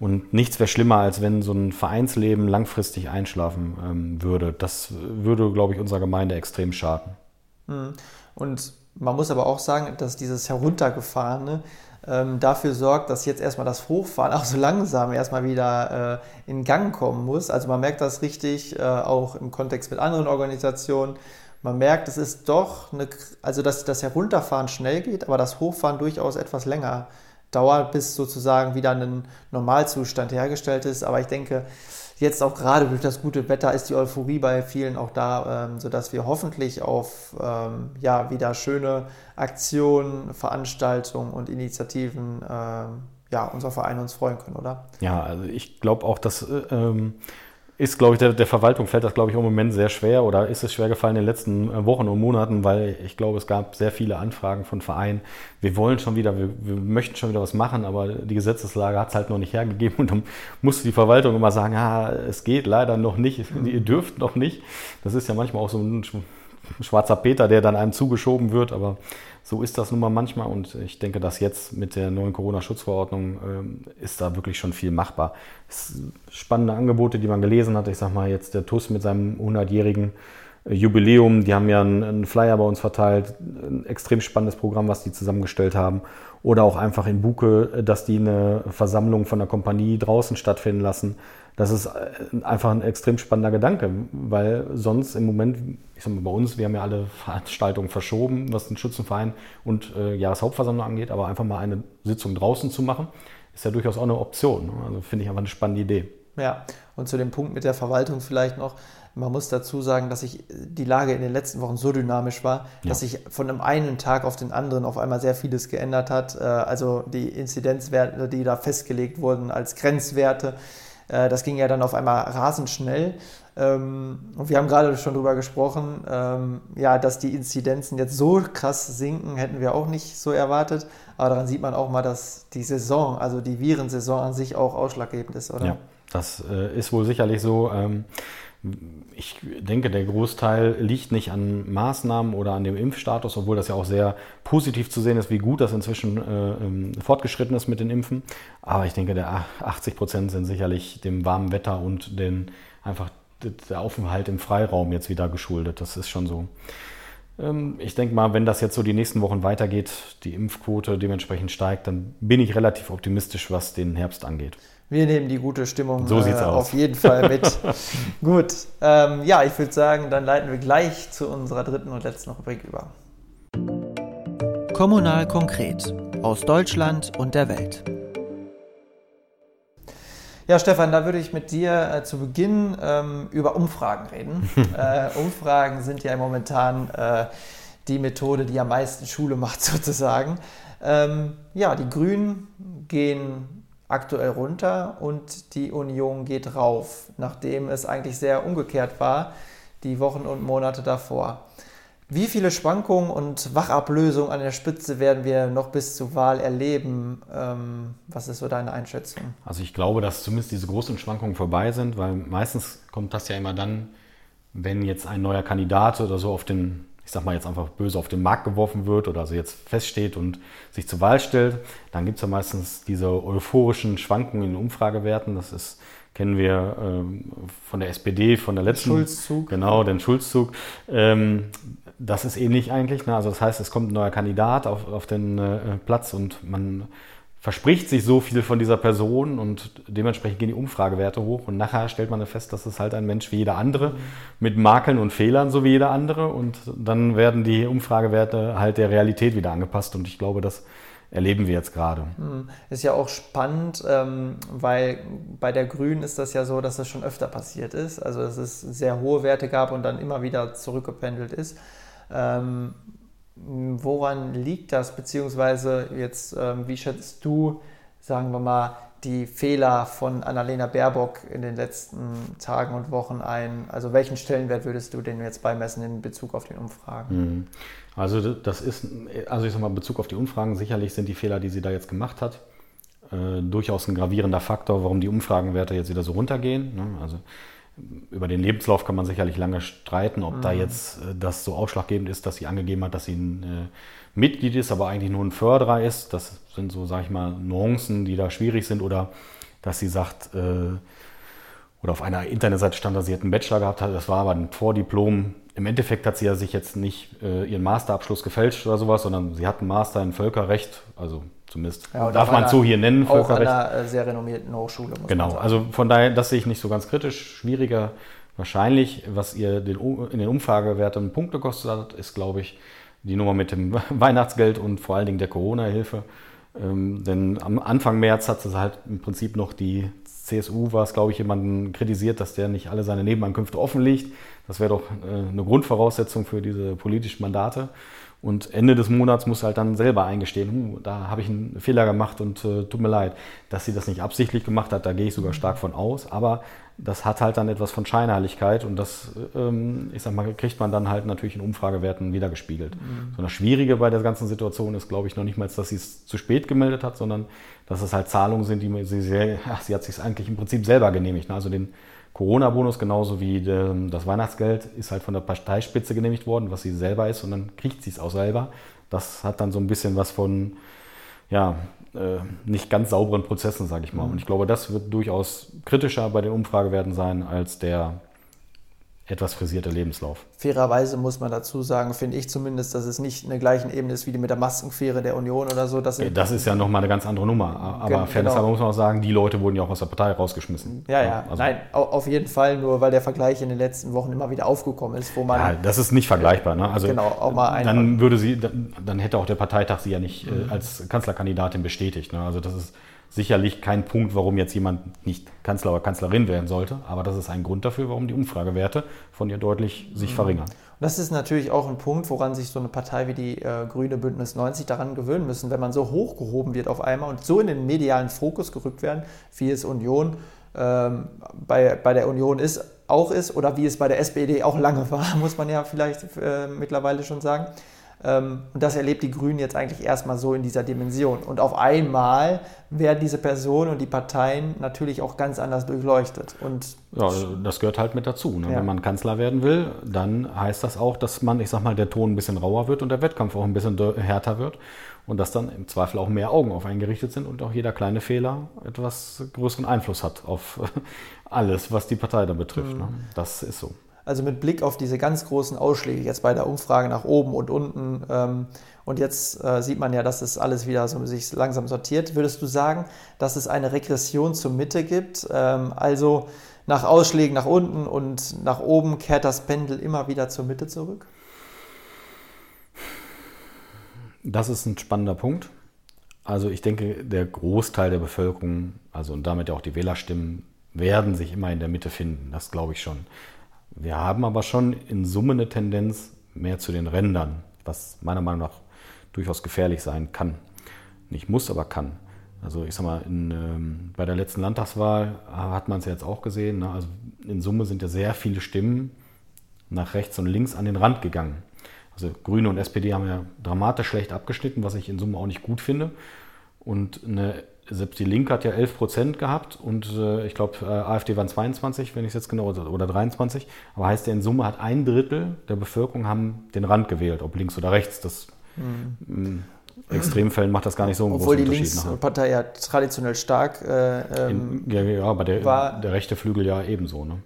Und nichts wäre schlimmer, als wenn so ein Vereinsleben langfristig einschlafen ähm, würde. Das würde, glaube ich, unserer Gemeinde extrem schaden. Hm. Und man muss aber auch sagen, dass dieses Heruntergefahrene ähm, dafür sorgt, dass jetzt erstmal das Hochfahren auch so langsam erstmal wieder äh, in Gang kommen muss. Also man merkt das richtig, äh, auch im Kontext mit anderen Organisationen. Man merkt, es ist doch eine, also dass das Herunterfahren schnell geht, aber das Hochfahren durchaus etwas länger dauert, bis sozusagen wieder ein Normalzustand hergestellt ist. Aber ich denke, jetzt auch gerade durch das gute Wetter ist die Euphorie bei vielen auch da, ähm, sodass wir hoffentlich auf ähm, ja, wieder schöne Aktionen, Veranstaltungen und Initiativen ähm, ja, unser Verein uns freuen können, oder? Ja, also ich glaube auch, dass äh, ähm, ist, glaube ich, der, der Verwaltung fällt das, glaube ich, im Moment sehr schwer oder ist es schwer gefallen in den letzten äh, Wochen und Monaten, weil ich glaube, es gab sehr viele Anfragen von Vereinen. Wir wollen schon wieder, wir, wir möchten schon wieder was machen, aber die Gesetzeslage hat es halt noch nicht hergegeben und dann musste die Verwaltung immer sagen, ja, es geht leider noch nicht, ihr dürft noch nicht. Das ist ja manchmal auch so ein schwarzer Peter, der dann einem zugeschoben wird, aber so ist das nun mal manchmal und ich denke, dass jetzt mit der neuen Corona-Schutzverordnung äh, ist da wirklich schon viel machbar. spannende Angebote, die man gelesen hat. Ich sag mal jetzt der TUS mit seinem 100-jährigen äh, Jubiläum, die haben ja einen, einen, Flyer bei uns verteilt, ein extrem spannendes Programm, was die zusammengestellt haben. Oder auch einfach in Buke, äh, dass die eine Versammlung von der Kompanie draußen stattfinden lassen das ist äh, einfach ein extrem spannender Gedanke, weil sonst im Moment, ich sag mal bei uns, wir haben ja alle Veranstaltungen verschoben, was den Schützenverein und äh, Jahreshauptversammlung angeht, aber einfach mal eine Sitzung draußen zu machen, ist ja durchaus auch eine Option. Ne? Also finde ich einfach eine spannende Idee. Ja, und zu dem Punkt mit der Verwaltung vielleicht noch. Man muss dazu sagen, dass sich die Lage in den letzten Wochen so dynamisch war, ja. dass sich von einem einen Tag auf den anderen auf einmal sehr vieles geändert hat. Äh, also die Inzidenzwerte, die da festgelegt wurden als Grenzwerte, äh, das ging ja dann auf einmal rasend schnell. Ähm, und wir haben gerade schon darüber gesprochen, ähm, ja, dass die Inzidenzen jetzt so krass sinken, hätten wir auch nicht so erwartet. Aber daran sieht man auch mal, dass die Saison, also die Virensaison an sich auch ausschlaggebend ist, oder? Ja, das äh, ist wohl sicherlich so. Ähm, ich denke, der Großteil liegt nicht an Maßnahmen oder an dem Impfstatus, obwohl das ja auch sehr positiv zu sehen ist, wie gut das inzwischen äh, ähm, fortgeschritten ist mit den Impfen. Aber ich denke, der 80 Prozent sind sicherlich dem warmen Wetter und den einfach der Aufenthalt im Freiraum jetzt wieder geschuldet. Das ist schon so. Ähm, ich denke mal, wenn das jetzt so die nächsten Wochen weitergeht, die Impfquote dementsprechend steigt, dann bin ich relativ optimistisch, was den Herbst angeht. Wir nehmen die gute Stimmung so äh, auf jeden Fall mit. Gut, ähm, ja, ich würde sagen, dann leiten wir gleich zu unserer dritten und letzten Rubrik über. Kommunal konkret aus Deutschland und der Welt. Ja, Stefan, da würde ich mit dir äh, zu Beginn ähm, über Umfragen reden. äh, Umfragen sind ja momentan äh, die Methode, die am meisten Schule macht, sozusagen. Ähm, ja, die Grünen gehen aktuell runter und die Union geht rauf, nachdem es eigentlich sehr umgekehrt war, die Wochen und Monate davor. Wie viele Schwankungen und Wachablösungen an der Spitze werden wir noch bis zur Wahl erleben? Ähm, was ist so deine Einschätzung? Also ich glaube, dass zumindest diese großen Schwankungen vorbei sind, weil meistens kommt das ja immer dann, wenn jetzt ein neuer Kandidat oder so auf den ich sag mal jetzt einfach böse auf den Markt geworfen wird oder also jetzt feststeht und sich zur Wahl stellt, dann gibt es ja meistens diese euphorischen Schwankungen in Umfragewerten. Das ist, kennen wir ähm, von der SPD, von der letzten. Schulzzug. Genau, den Schulzzug. Ähm, das ist ähnlich eigentlich. Ne? Also das heißt, es kommt ein neuer Kandidat auf, auf den äh, Platz und man verspricht sich so viel von dieser Person und dementsprechend gehen die Umfragewerte hoch und nachher stellt man fest, dass es halt ein Mensch wie jeder andere mit Makeln und Fehlern so wie jeder andere und dann werden die Umfragewerte halt der Realität wieder angepasst und ich glaube, das erleben wir jetzt gerade. Hm. Ist ja auch spannend, ähm, weil bei der Grünen ist das ja so, dass das schon öfter passiert ist, also dass es sehr hohe Werte gab und dann immer wieder zurückgependelt ist. Woran liegt das? Beziehungsweise jetzt, ähm, wie schätzt du, sagen wir mal, die Fehler von Annalena Baerbock in den letzten Tagen und Wochen ein? Also welchen Stellenwert würdest du denn jetzt beimessen in Bezug auf die Umfragen? Mhm. Also das ist, also ich sag mal, in Bezug auf die Umfragen, sicherlich sind die Fehler, die sie da jetzt gemacht hat, äh, durchaus ein gravierender Faktor, warum die Umfragenwerte jetzt wieder so runtergehen. Ne? Also über den Lebenslauf kann man sicherlich lange streiten, ob mhm. da jetzt äh, das so ausschlaggebend ist, dass sie angegeben hat, dass sie ein äh, Mitglied ist, aber eigentlich nur ein Förderer ist. Das sind so, sage ich mal, Nuancen, die da schwierig sind. Oder dass sie sagt, äh, oder auf einer Internetseite stand, dass sie einen Bachelor gehabt hat. Das war aber ein Vordiplom. Im Endeffekt hat sie ja sich jetzt nicht äh, ihren Masterabschluss gefälscht oder sowas, sondern sie hat einen Master in Völkerrecht, also zumindest ja, darf man es so hier nennen. Auch an einer äh, sehr renommierten Hochschule. genau, also von daher, das sehe ich nicht so ganz kritisch. Schwieriger wahrscheinlich, was ihr den, in den Umfragewerten Punkte gekostet hat, ist, glaube ich, die Nummer mit dem Weihnachtsgeld und vor allen Dingen der Corona-Hilfe. Ähm, denn am Anfang März hat es halt im Prinzip noch die CSU, war es, glaube ich, jemanden kritisiert, dass der nicht alle seine Nebenankünfte offenlegt. Das wäre doch äh, eine Grundvoraussetzung für diese politischen Mandate. Und Ende des Monats muss halt dann selber eingestehen, uh, da habe ich einen Fehler gemacht und äh, tut mir leid. Dass sie das nicht absichtlich gemacht hat, da gehe ich sogar stark von aus. Aber das hat halt dann etwas von Scheinheiligkeit und das, ähm, ich sag mal, kriegt man dann halt natürlich in Umfragewerten wiedergespiegelt. Mhm. So das Schwierige bei der ganzen Situation ist, glaube ich, noch nicht mal, dass sie es zu spät gemeldet hat, sondern dass es halt Zahlungen sind, die sie sehr, ach, sie hat sich eigentlich im Prinzip selber genehmigt. Ne? Also den Corona-Bonus genauso wie das Weihnachtsgeld ist halt von der Parteispitze genehmigt worden, was sie selber ist und dann kriegt sie es auch selber. Das hat dann so ein bisschen was von, ja, äh, nicht ganz sauberen Prozessen, sage ich mal. Und ich glaube, das wird durchaus kritischer bei den Umfragewerten sein als der etwas frisierter Lebenslauf. Fairerweise muss man dazu sagen, finde ich zumindest, dass es nicht in der gleichen Ebene ist wie die mit der Maskenfähre der Union oder so. Das, das ist ja nochmal eine ganz andere Nummer. Aber genau. fairnesshalber muss man auch sagen, die Leute wurden ja auch aus der Partei rausgeschmissen. Ja, ja. Also Nein, auf jeden Fall, nur weil der Vergleich in den letzten Wochen immer wieder aufgekommen ist, wo man. Ja, das ist nicht vergleichbar. Ne? Also genau, auch mal ein dann würde sie, dann, dann, hätte auch der Parteitag sie ja nicht äh, mhm. als Kanzlerkandidatin bestätigt. Ne? Also das ist sicherlich kein Punkt, warum jetzt jemand nicht Kanzler oder Kanzlerin werden sollte, aber das ist ein Grund dafür, warum die Umfragewerte von ihr deutlich sich mhm. verringern. Und das ist natürlich auch ein Punkt, woran sich so eine Partei wie die äh, Grüne Bündnis 90 daran gewöhnen müssen, wenn man so hochgehoben wird auf einmal und so in den medialen Fokus gerückt werden, wie es Union ähm, bei, bei der Union ist, auch ist oder wie es bei der SPD auch lange war, muss man ja vielleicht äh, mittlerweile schon sagen und das erlebt die Grünen jetzt eigentlich erstmal so in dieser Dimension. Und auf einmal werden diese Personen und die Parteien natürlich auch ganz anders durchleuchtet. Und ja, das gehört halt mit dazu. Ne? Ja. Wenn man Kanzler werden will, dann heißt das auch, dass man, ich sag mal, der Ton ein bisschen rauer wird und der Wettkampf auch ein bisschen härter wird. Und dass dann im Zweifel auch mehr Augen auf einen gerichtet sind und auch jeder kleine Fehler etwas größeren Einfluss hat auf alles, was die Partei da betrifft. Mhm. Ne? Das ist so. Also mit Blick auf diese ganz großen Ausschläge jetzt bei der Umfrage nach oben und unten. Ähm, und jetzt äh, sieht man ja, dass es alles wieder so sich langsam sortiert. Würdest du sagen, dass es eine Regression zur Mitte gibt? Ähm, also nach Ausschlägen nach unten und nach oben kehrt das Pendel immer wieder zur Mitte zurück? Das ist ein spannender Punkt. Also ich denke, der Großteil der Bevölkerung, also und damit auch die Wählerstimmen, werden sich immer in der Mitte finden. Das glaube ich schon. Wir haben aber schon in Summe eine Tendenz mehr zu den Rändern, was meiner Meinung nach durchaus gefährlich sein kann. Nicht muss, aber kann. Also ich sag mal, in, ähm, bei der letzten Landtagswahl hat man es ja jetzt auch gesehen. Ne? Also in Summe sind ja sehr viele Stimmen nach rechts und links an den Rand gegangen. Also Grüne und SPD haben ja dramatisch schlecht abgeschnitten, was ich in Summe auch nicht gut finde. Und eine selbst die Linke hat ja 11 Prozent gehabt und äh, ich glaube, äh, AfD waren 22, wenn ich es jetzt genau, oder 23. Aber heißt ja, in Summe hat ein Drittel der Bevölkerung haben den Rand gewählt, ob links oder rechts. Das mhm. in Extremfällen macht das gar nicht so einen Obwohl großen Unterschied. Obwohl die Linkspartei ja traditionell stark äh, ähm, in, ja, ja, aber der, war, der rechte Flügel ja ebenso. Ne?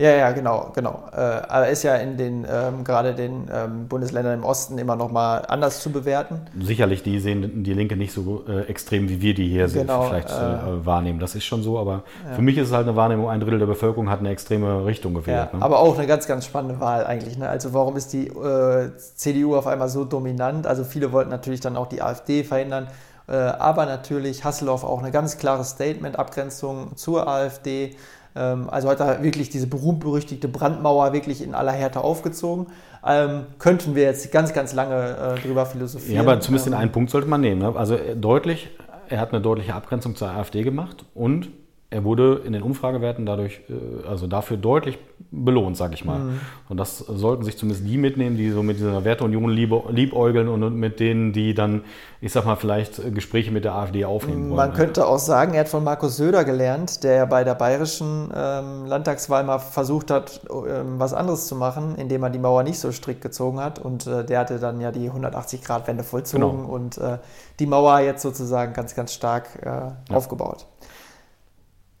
Ja, ja, genau, genau. Äh, aber ist ja in den ähm, gerade den ähm, Bundesländern im Osten immer noch mal anders zu bewerten. Sicherlich, die sehen die Linke nicht so äh, extrem wie wir die hier genau, vielleicht äh, äh, wahrnehmen. Das ist schon so, aber ja. für mich ist es halt eine Wahrnehmung. Ein Drittel der Bevölkerung hat eine extreme Richtung gewählt. Ja, ne? Aber auch eine ganz, ganz spannende Wahl eigentlich. Ne? Also warum ist die äh, CDU auf einmal so dominant? Also viele wollten natürlich dann auch die AfD verhindern. Äh, aber natürlich Hasselhoff auch eine ganz klare Statement-Abgrenzung zur AfD. Ähm, also hat er wirklich diese berühmt-berüchtigte Brandmauer wirklich in aller Härte aufgezogen. Ähm, könnten wir jetzt ganz, ganz lange äh, drüber philosophieren. Ja, aber zumindest ähm, den einen Punkt sollte man nehmen. Ne? Also äh, deutlich, er hat eine deutliche Abgrenzung zur AfD gemacht und er wurde in den Umfragewerten dadurch, äh, also dafür deutlich belohnt, sage ich mal. Mhm. Und das sollten sich zumindest die mitnehmen, die so mit dieser Werteunion liebäugeln und mit denen, die dann, ich sag mal, vielleicht Gespräche mit der AfD aufnehmen wollen. Man könnte auch sagen, er hat von Markus Söder gelernt, der ja bei der bayerischen ähm, Landtagswahl mal versucht hat, ähm, was anderes zu machen, indem er die Mauer nicht so strikt gezogen hat. Und äh, der hatte dann ja die 180-Grad-Wende vollzogen genau. und äh, die Mauer jetzt sozusagen ganz, ganz stark äh, ja. aufgebaut.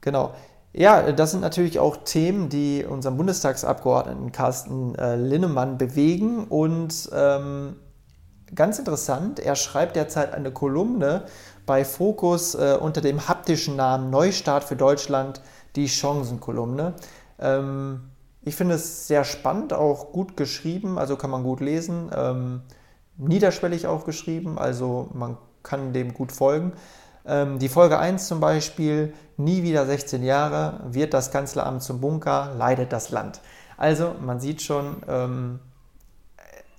Genau. Ja, das sind natürlich auch Themen, die unseren Bundestagsabgeordneten Carsten äh, Linnemann bewegen. Und ähm, ganz interessant, er schreibt derzeit eine Kolumne bei Focus äh, unter dem haptischen Namen Neustart für Deutschland, die Chancenkolumne. Ähm, ich finde es sehr spannend, auch gut geschrieben, also kann man gut lesen. Ähm, niederschwellig auch geschrieben, also man kann dem gut folgen. Ähm, die Folge 1 zum Beispiel, nie wieder 16 Jahre, wird das Kanzleramt zum Bunker, leidet das Land. Also man sieht schon, ähm,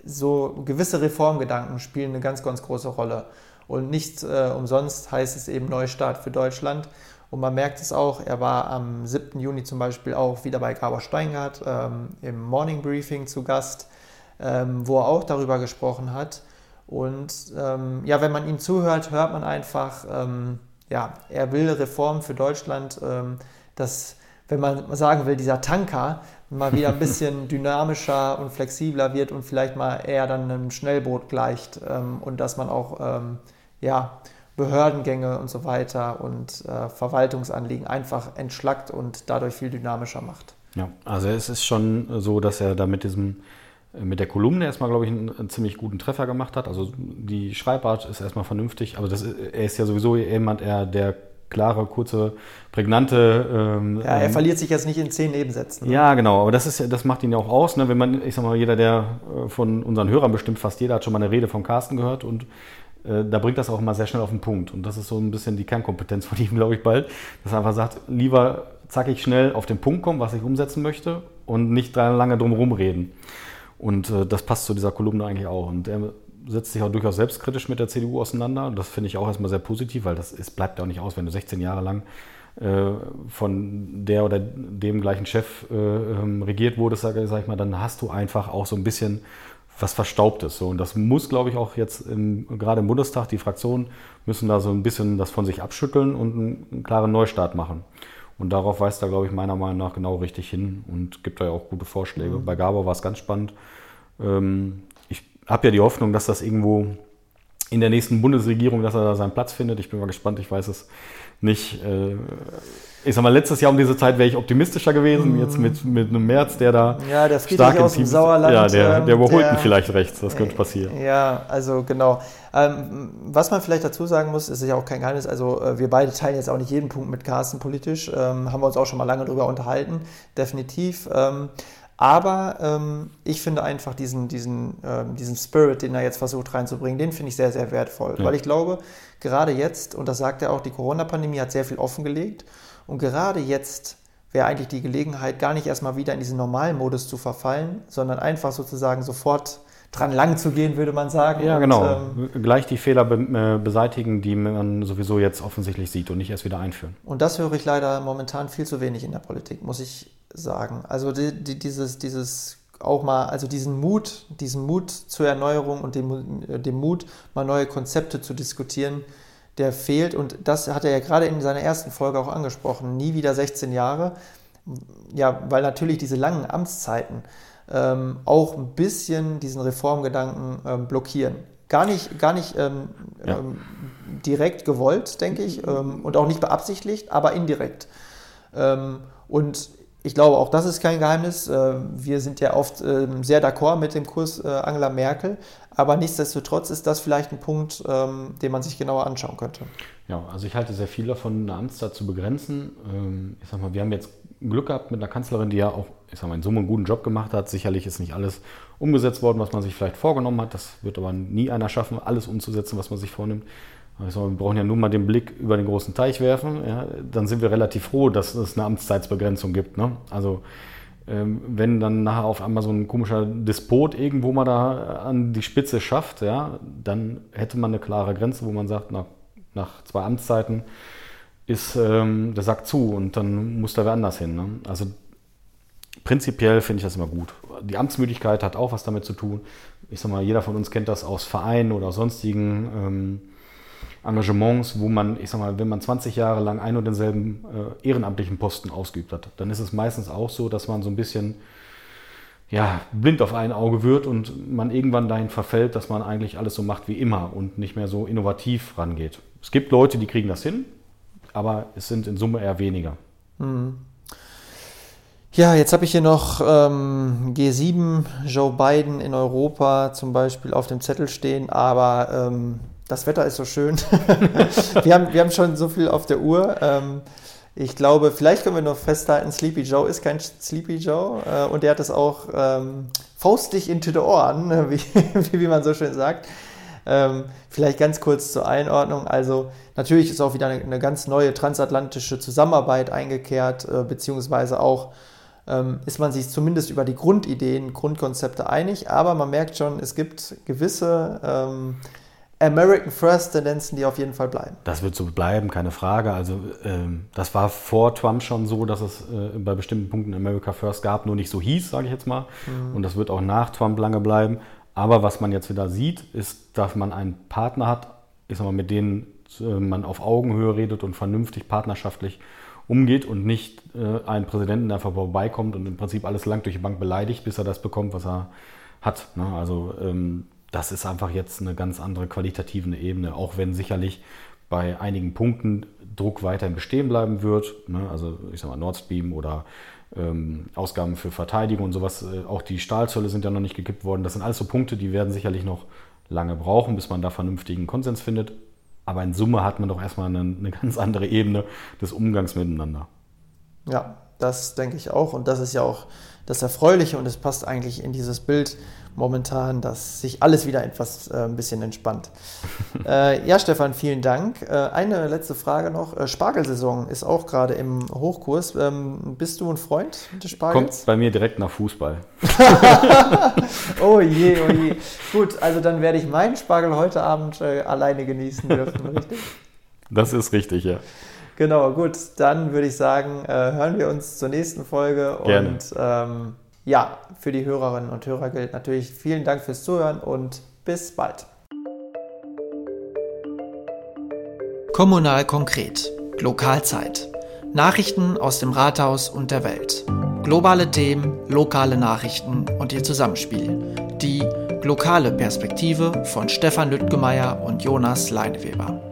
so gewisse Reformgedanken spielen eine ganz, ganz große Rolle. Und nicht äh, umsonst heißt es eben Neustart für Deutschland. Und man merkt es auch, er war am 7. Juni zum Beispiel auch wieder bei Gabor Steingart ähm, im Morning Briefing zu Gast, wo er auch darüber gesprochen hat. Und ähm, ja, wenn man ihm zuhört, hört man einfach, ähm, ja, er will Reform für Deutschland, ähm, dass, wenn man sagen will, dieser Tanker mal wieder ein bisschen dynamischer und flexibler wird und vielleicht mal eher dann einem Schnellboot gleicht ähm, und dass man auch ja, Behördengänge und so weiter und äh, Verwaltungsanliegen einfach entschlackt und dadurch viel dynamischer macht. Ja, also es ist schon so, dass er da mit diesem mit der Kolumne erstmal, glaube ich, einen, einen, ziemlich guten Treffer gemacht hat. Also die Schreibart ist erstmal vernünftig, aber das, er ist ja sowieso jemand, er, der klare, kurze, prägnante. Ähm, ja, er ähm, verliert sich jetzt nicht in zehn Nebensätzen. Ne? Ja, genau, aber das, ist, das macht ihn ja auch aus. Ne? Wenn man, ich sag mal, jeder, der äh, von unseren Hörern bestimmt fast jeder hat schon mal eine Rede von Carsten gehört und äh, da bringt das auch immer sehr schnell auf den Punkt. Und das ist so ein bisschen die Kernkompetenz von ihm, glaube ich, bald. Dass er einfach sagt, lieber zackig schnell auf den Punkt kommen, was ich umsetzen möchte und nicht lange drum herum reden. Und äh, das passt zu dieser Kolumne eigentlich auch. Und er setzt sich auch durchaus selbstkritisch mit der CDU auseinander. Und das finde ich auch erstmal sehr positiv, weil das ist, bleibt ja auch nicht aus, wenn du 16 Jahre lang äh, von der oder dem gleichen Chef äh, ähm, regiert wurdest, sag, sag ich mal, dann hast du einfach auch so ein bisschen was Verstaubtes. So. Und das muss, glaube ich, auch jetzt im, gerade im Bundestag, die Fraktionen müssen da so ein bisschen das von sich abschütteln und einen, einen klaren Neustart machen. Und darauf weist er, glaube ich, meiner Meinung nach genau richtig hin und gibt da ja auch gute Vorschläge. Mhm. Bei Gabor war es ganz spannend. Ähm, ich habe ja die Hoffnung, dass das irgendwo in der nächsten Bundesregierung, dass er da seinen Platz findet. Ich bin mal gespannt, ich weiß es nicht. Äh, ich sag mal, letztes Jahr um diese Zeit wäre ich optimistischer gewesen, jetzt mit, mit einem März, der da ja, der stark aus dem Sauerland. Ja, der, der ähm, überholt ihn vielleicht rechts, das könnte passieren. Ja, also genau. Ähm, was man vielleicht dazu sagen muss, ist ja auch kein Geheimnis, also äh, wir beide teilen jetzt auch nicht jeden Punkt mit Carsten politisch, ähm, haben wir uns auch schon mal lange darüber unterhalten, definitiv. Ähm, aber ähm, ich finde einfach diesen, diesen, ähm, diesen Spirit, den er jetzt versucht reinzubringen, den finde ich sehr, sehr wertvoll. Ja. Weil ich glaube, gerade jetzt, und das sagt er auch, die Corona-Pandemie hat sehr viel offengelegt. Und gerade jetzt wäre eigentlich die Gelegenheit, gar nicht erstmal wieder in diesen normalen Modus zu verfallen, sondern einfach sozusagen sofort dran lang zu gehen, würde man sagen. Ja, genau. Und, ähm, Gleich die Fehler be äh, beseitigen, die man sowieso jetzt offensichtlich sieht und nicht erst wieder einführen. Und das höre ich leider momentan viel zu wenig in der Politik, muss ich sagen. Also die, die, dieses, dieses auch mal, also diesen Mut, diesen Mut zur Erneuerung und dem, dem Mut, mal neue Konzepte zu diskutieren, der fehlt. Und das hat er ja gerade in seiner ersten Folge auch angesprochen. Nie wieder 16 Jahre. Ja, weil natürlich diese langen Amtszeiten ähm, auch ein bisschen diesen Reformgedanken ähm, blockieren. Gar nicht, gar nicht ähm, ja. Ähm, direkt gewollt, denke ich, ähm, und auch nicht beabsichtigt, aber indirekt. Ähm, und ich glaube, auch das ist kein Geheimnis. Äh, wir sind ja oft sehr d'accord mit dem Kurs äh, Angela Merkel, aber nichtsdestotrotz ist das vielleicht ein Punkt, ähm, den man sich genauer anschauen könnte. Ja, also ich halte sehr viel davon, eine Amtszeit zu begrenzen. Ähm, ich sag mal, wir haben jetzt Glück gehabt mit einer Kanzlerin, die ja auch, ich sag mal, in Summe einen guten Job gemacht hat. Sicherlich ist nicht alles umgesetzt worden, was man sich vielleicht vorgenommen hat. Das wird aber nie einer schaffen, alles umzusetzen, was man sich vornimmt. Also wir brauchen ja nur mal den Blick über den großen Teich werfen, ja, dann sind wir relativ froh, dass es eine Amtszeitsbegrenzung gibt. Ne? Also wenn dann nachher auf einmal so ein komischer Despot irgendwo mal da an die Spitze schafft, ja, dann hätte man eine klare Grenze, wo man sagt, na, nach zwei Amtszeiten ist ähm, der Sack zu und dann muss da wer anders hin. Ne? Also prinzipiell finde ich das immer gut. Die Amtsmüdigkeit hat auch was damit zu tun. Ich sag mal, jeder von uns kennt das aus Vereinen oder sonstigen ähm, Engagements, wo man, ich sag mal, wenn man 20 Jahre lang ein und denselben äh, ehrenamtlichen Posten ausgeübt hat, dann ist es meistens auch so, dass man so ein bisschen ja, blind auf ein Auge wird und man irgendwann dahin verfällt, dass man eigentlich alles so macht wie immer und nicht mehr so innovativ rangeht. Es gibt Leute, die kriegen das hin, aber es sind in Summe eher weniger. Mhm. Ja, jetzt habe ich hier noch ähm, G7, Joe Biden in Europa zum Beispiel auf dem Zettel stehen, aber ähm, das Wetter ist so schön. wir, haben, wir haben schon so viel auf der Uhr. Ähm, ich glaube, vielleicht können wir noch festhalten, Sleepy Joe ist kein Sleepy Joe äh, und der hat das auch ähm, faustlich into the Ohren, wie, wie man so schön sagt. Ähm, vielleicht ganz kurz zur Einordnung. Also natürlich ist auch wieder eine, eine ganz neue transatlantische Zusammenarbeit eingekehrt, äh, beziehungsweise auch ähm, ist man sich zumindest über die Grundideen, Grundkonzepte einig, aber man merkt schon, es gibt gewisse ähm, American First Tendenzen, die auf jeden Fall bleiben. Das wird so bleiben, keine Frage. Also ähm, das war vor Trump schon so, dass es äh, bei bestimmten Punkten America First gab, nur nicht so hieß, sage ich jetzt mal. Mhm. Und das wird auch nach Trump lange bleiben. Aber was man jetzt wieder sieht, ist, dass man einen Partner hat, ich sag mal, mit denen äh, man auf Augenhöhe redet und vernünftig partnerschaftlich umgeht und nicht äh, einen Präsidenten, der einfach vorbeikommt und im Prinzip alles lang durch die Bank beleidigt, bis er das bekommt, was er hat. Ne? Also ähm, das ist einfach jetzt eine ganz andere qualitative Ebene, auch wenn sicherlich bei einigen Punkten Druck weiterhin bestehen bleiben wird. Ne? Also ich sag mal Nord Stream oder ähm, Ausgaben für Verteidigung und sowas. Äh, auch die Stahlzölle sind ja noch nicht gekippt worden. Das sind alles so Punkte, die werden sicherlich noch lange brauchen, bis man da vernünftigen Konsens findet. Aber in Summe hat man doch erstmal eine, eine ganz andere Ebene des Umgangs miteinander. Ja, das denke ich auch. Und das ist ja auch das Erfreuliche und es passt eigentlich in dieses Bild momentan, dass sich alles wieder etwas äh, ein bisschen entspannt. äh, ja, Stefan, vielen Dank. Äh, eine letzte Frage noch. Äh, Spargelsaison ist auch gerade im Hochkurs. Ähm, bist du ein Freund des Spargels? Kommt bei mir direkt nach Fußball. oh je, oh je. Gut, also dann werde ich meinen Spargel heute Abend äh, alleine genießen dürfen, richtig? Das ist richtig, ja. Genau, gut. Dann würde ich sagen, äh, hören wir uns zur nächsten Folge. Gerne. Und ähm, ja, für die Hörerinnen und Hörer gilt natürlich vielen Dank fürs Zuhören und bis bald. Kommunal konkret. Lokalzeit. Nachrichten aus dem Rathaus und der Welt. Globale Themen, lokale Nachrichten und ihr Zusammenspiel. Die lokale Perspektive von Stefan Lüttgemeier und Jonas Leineweber.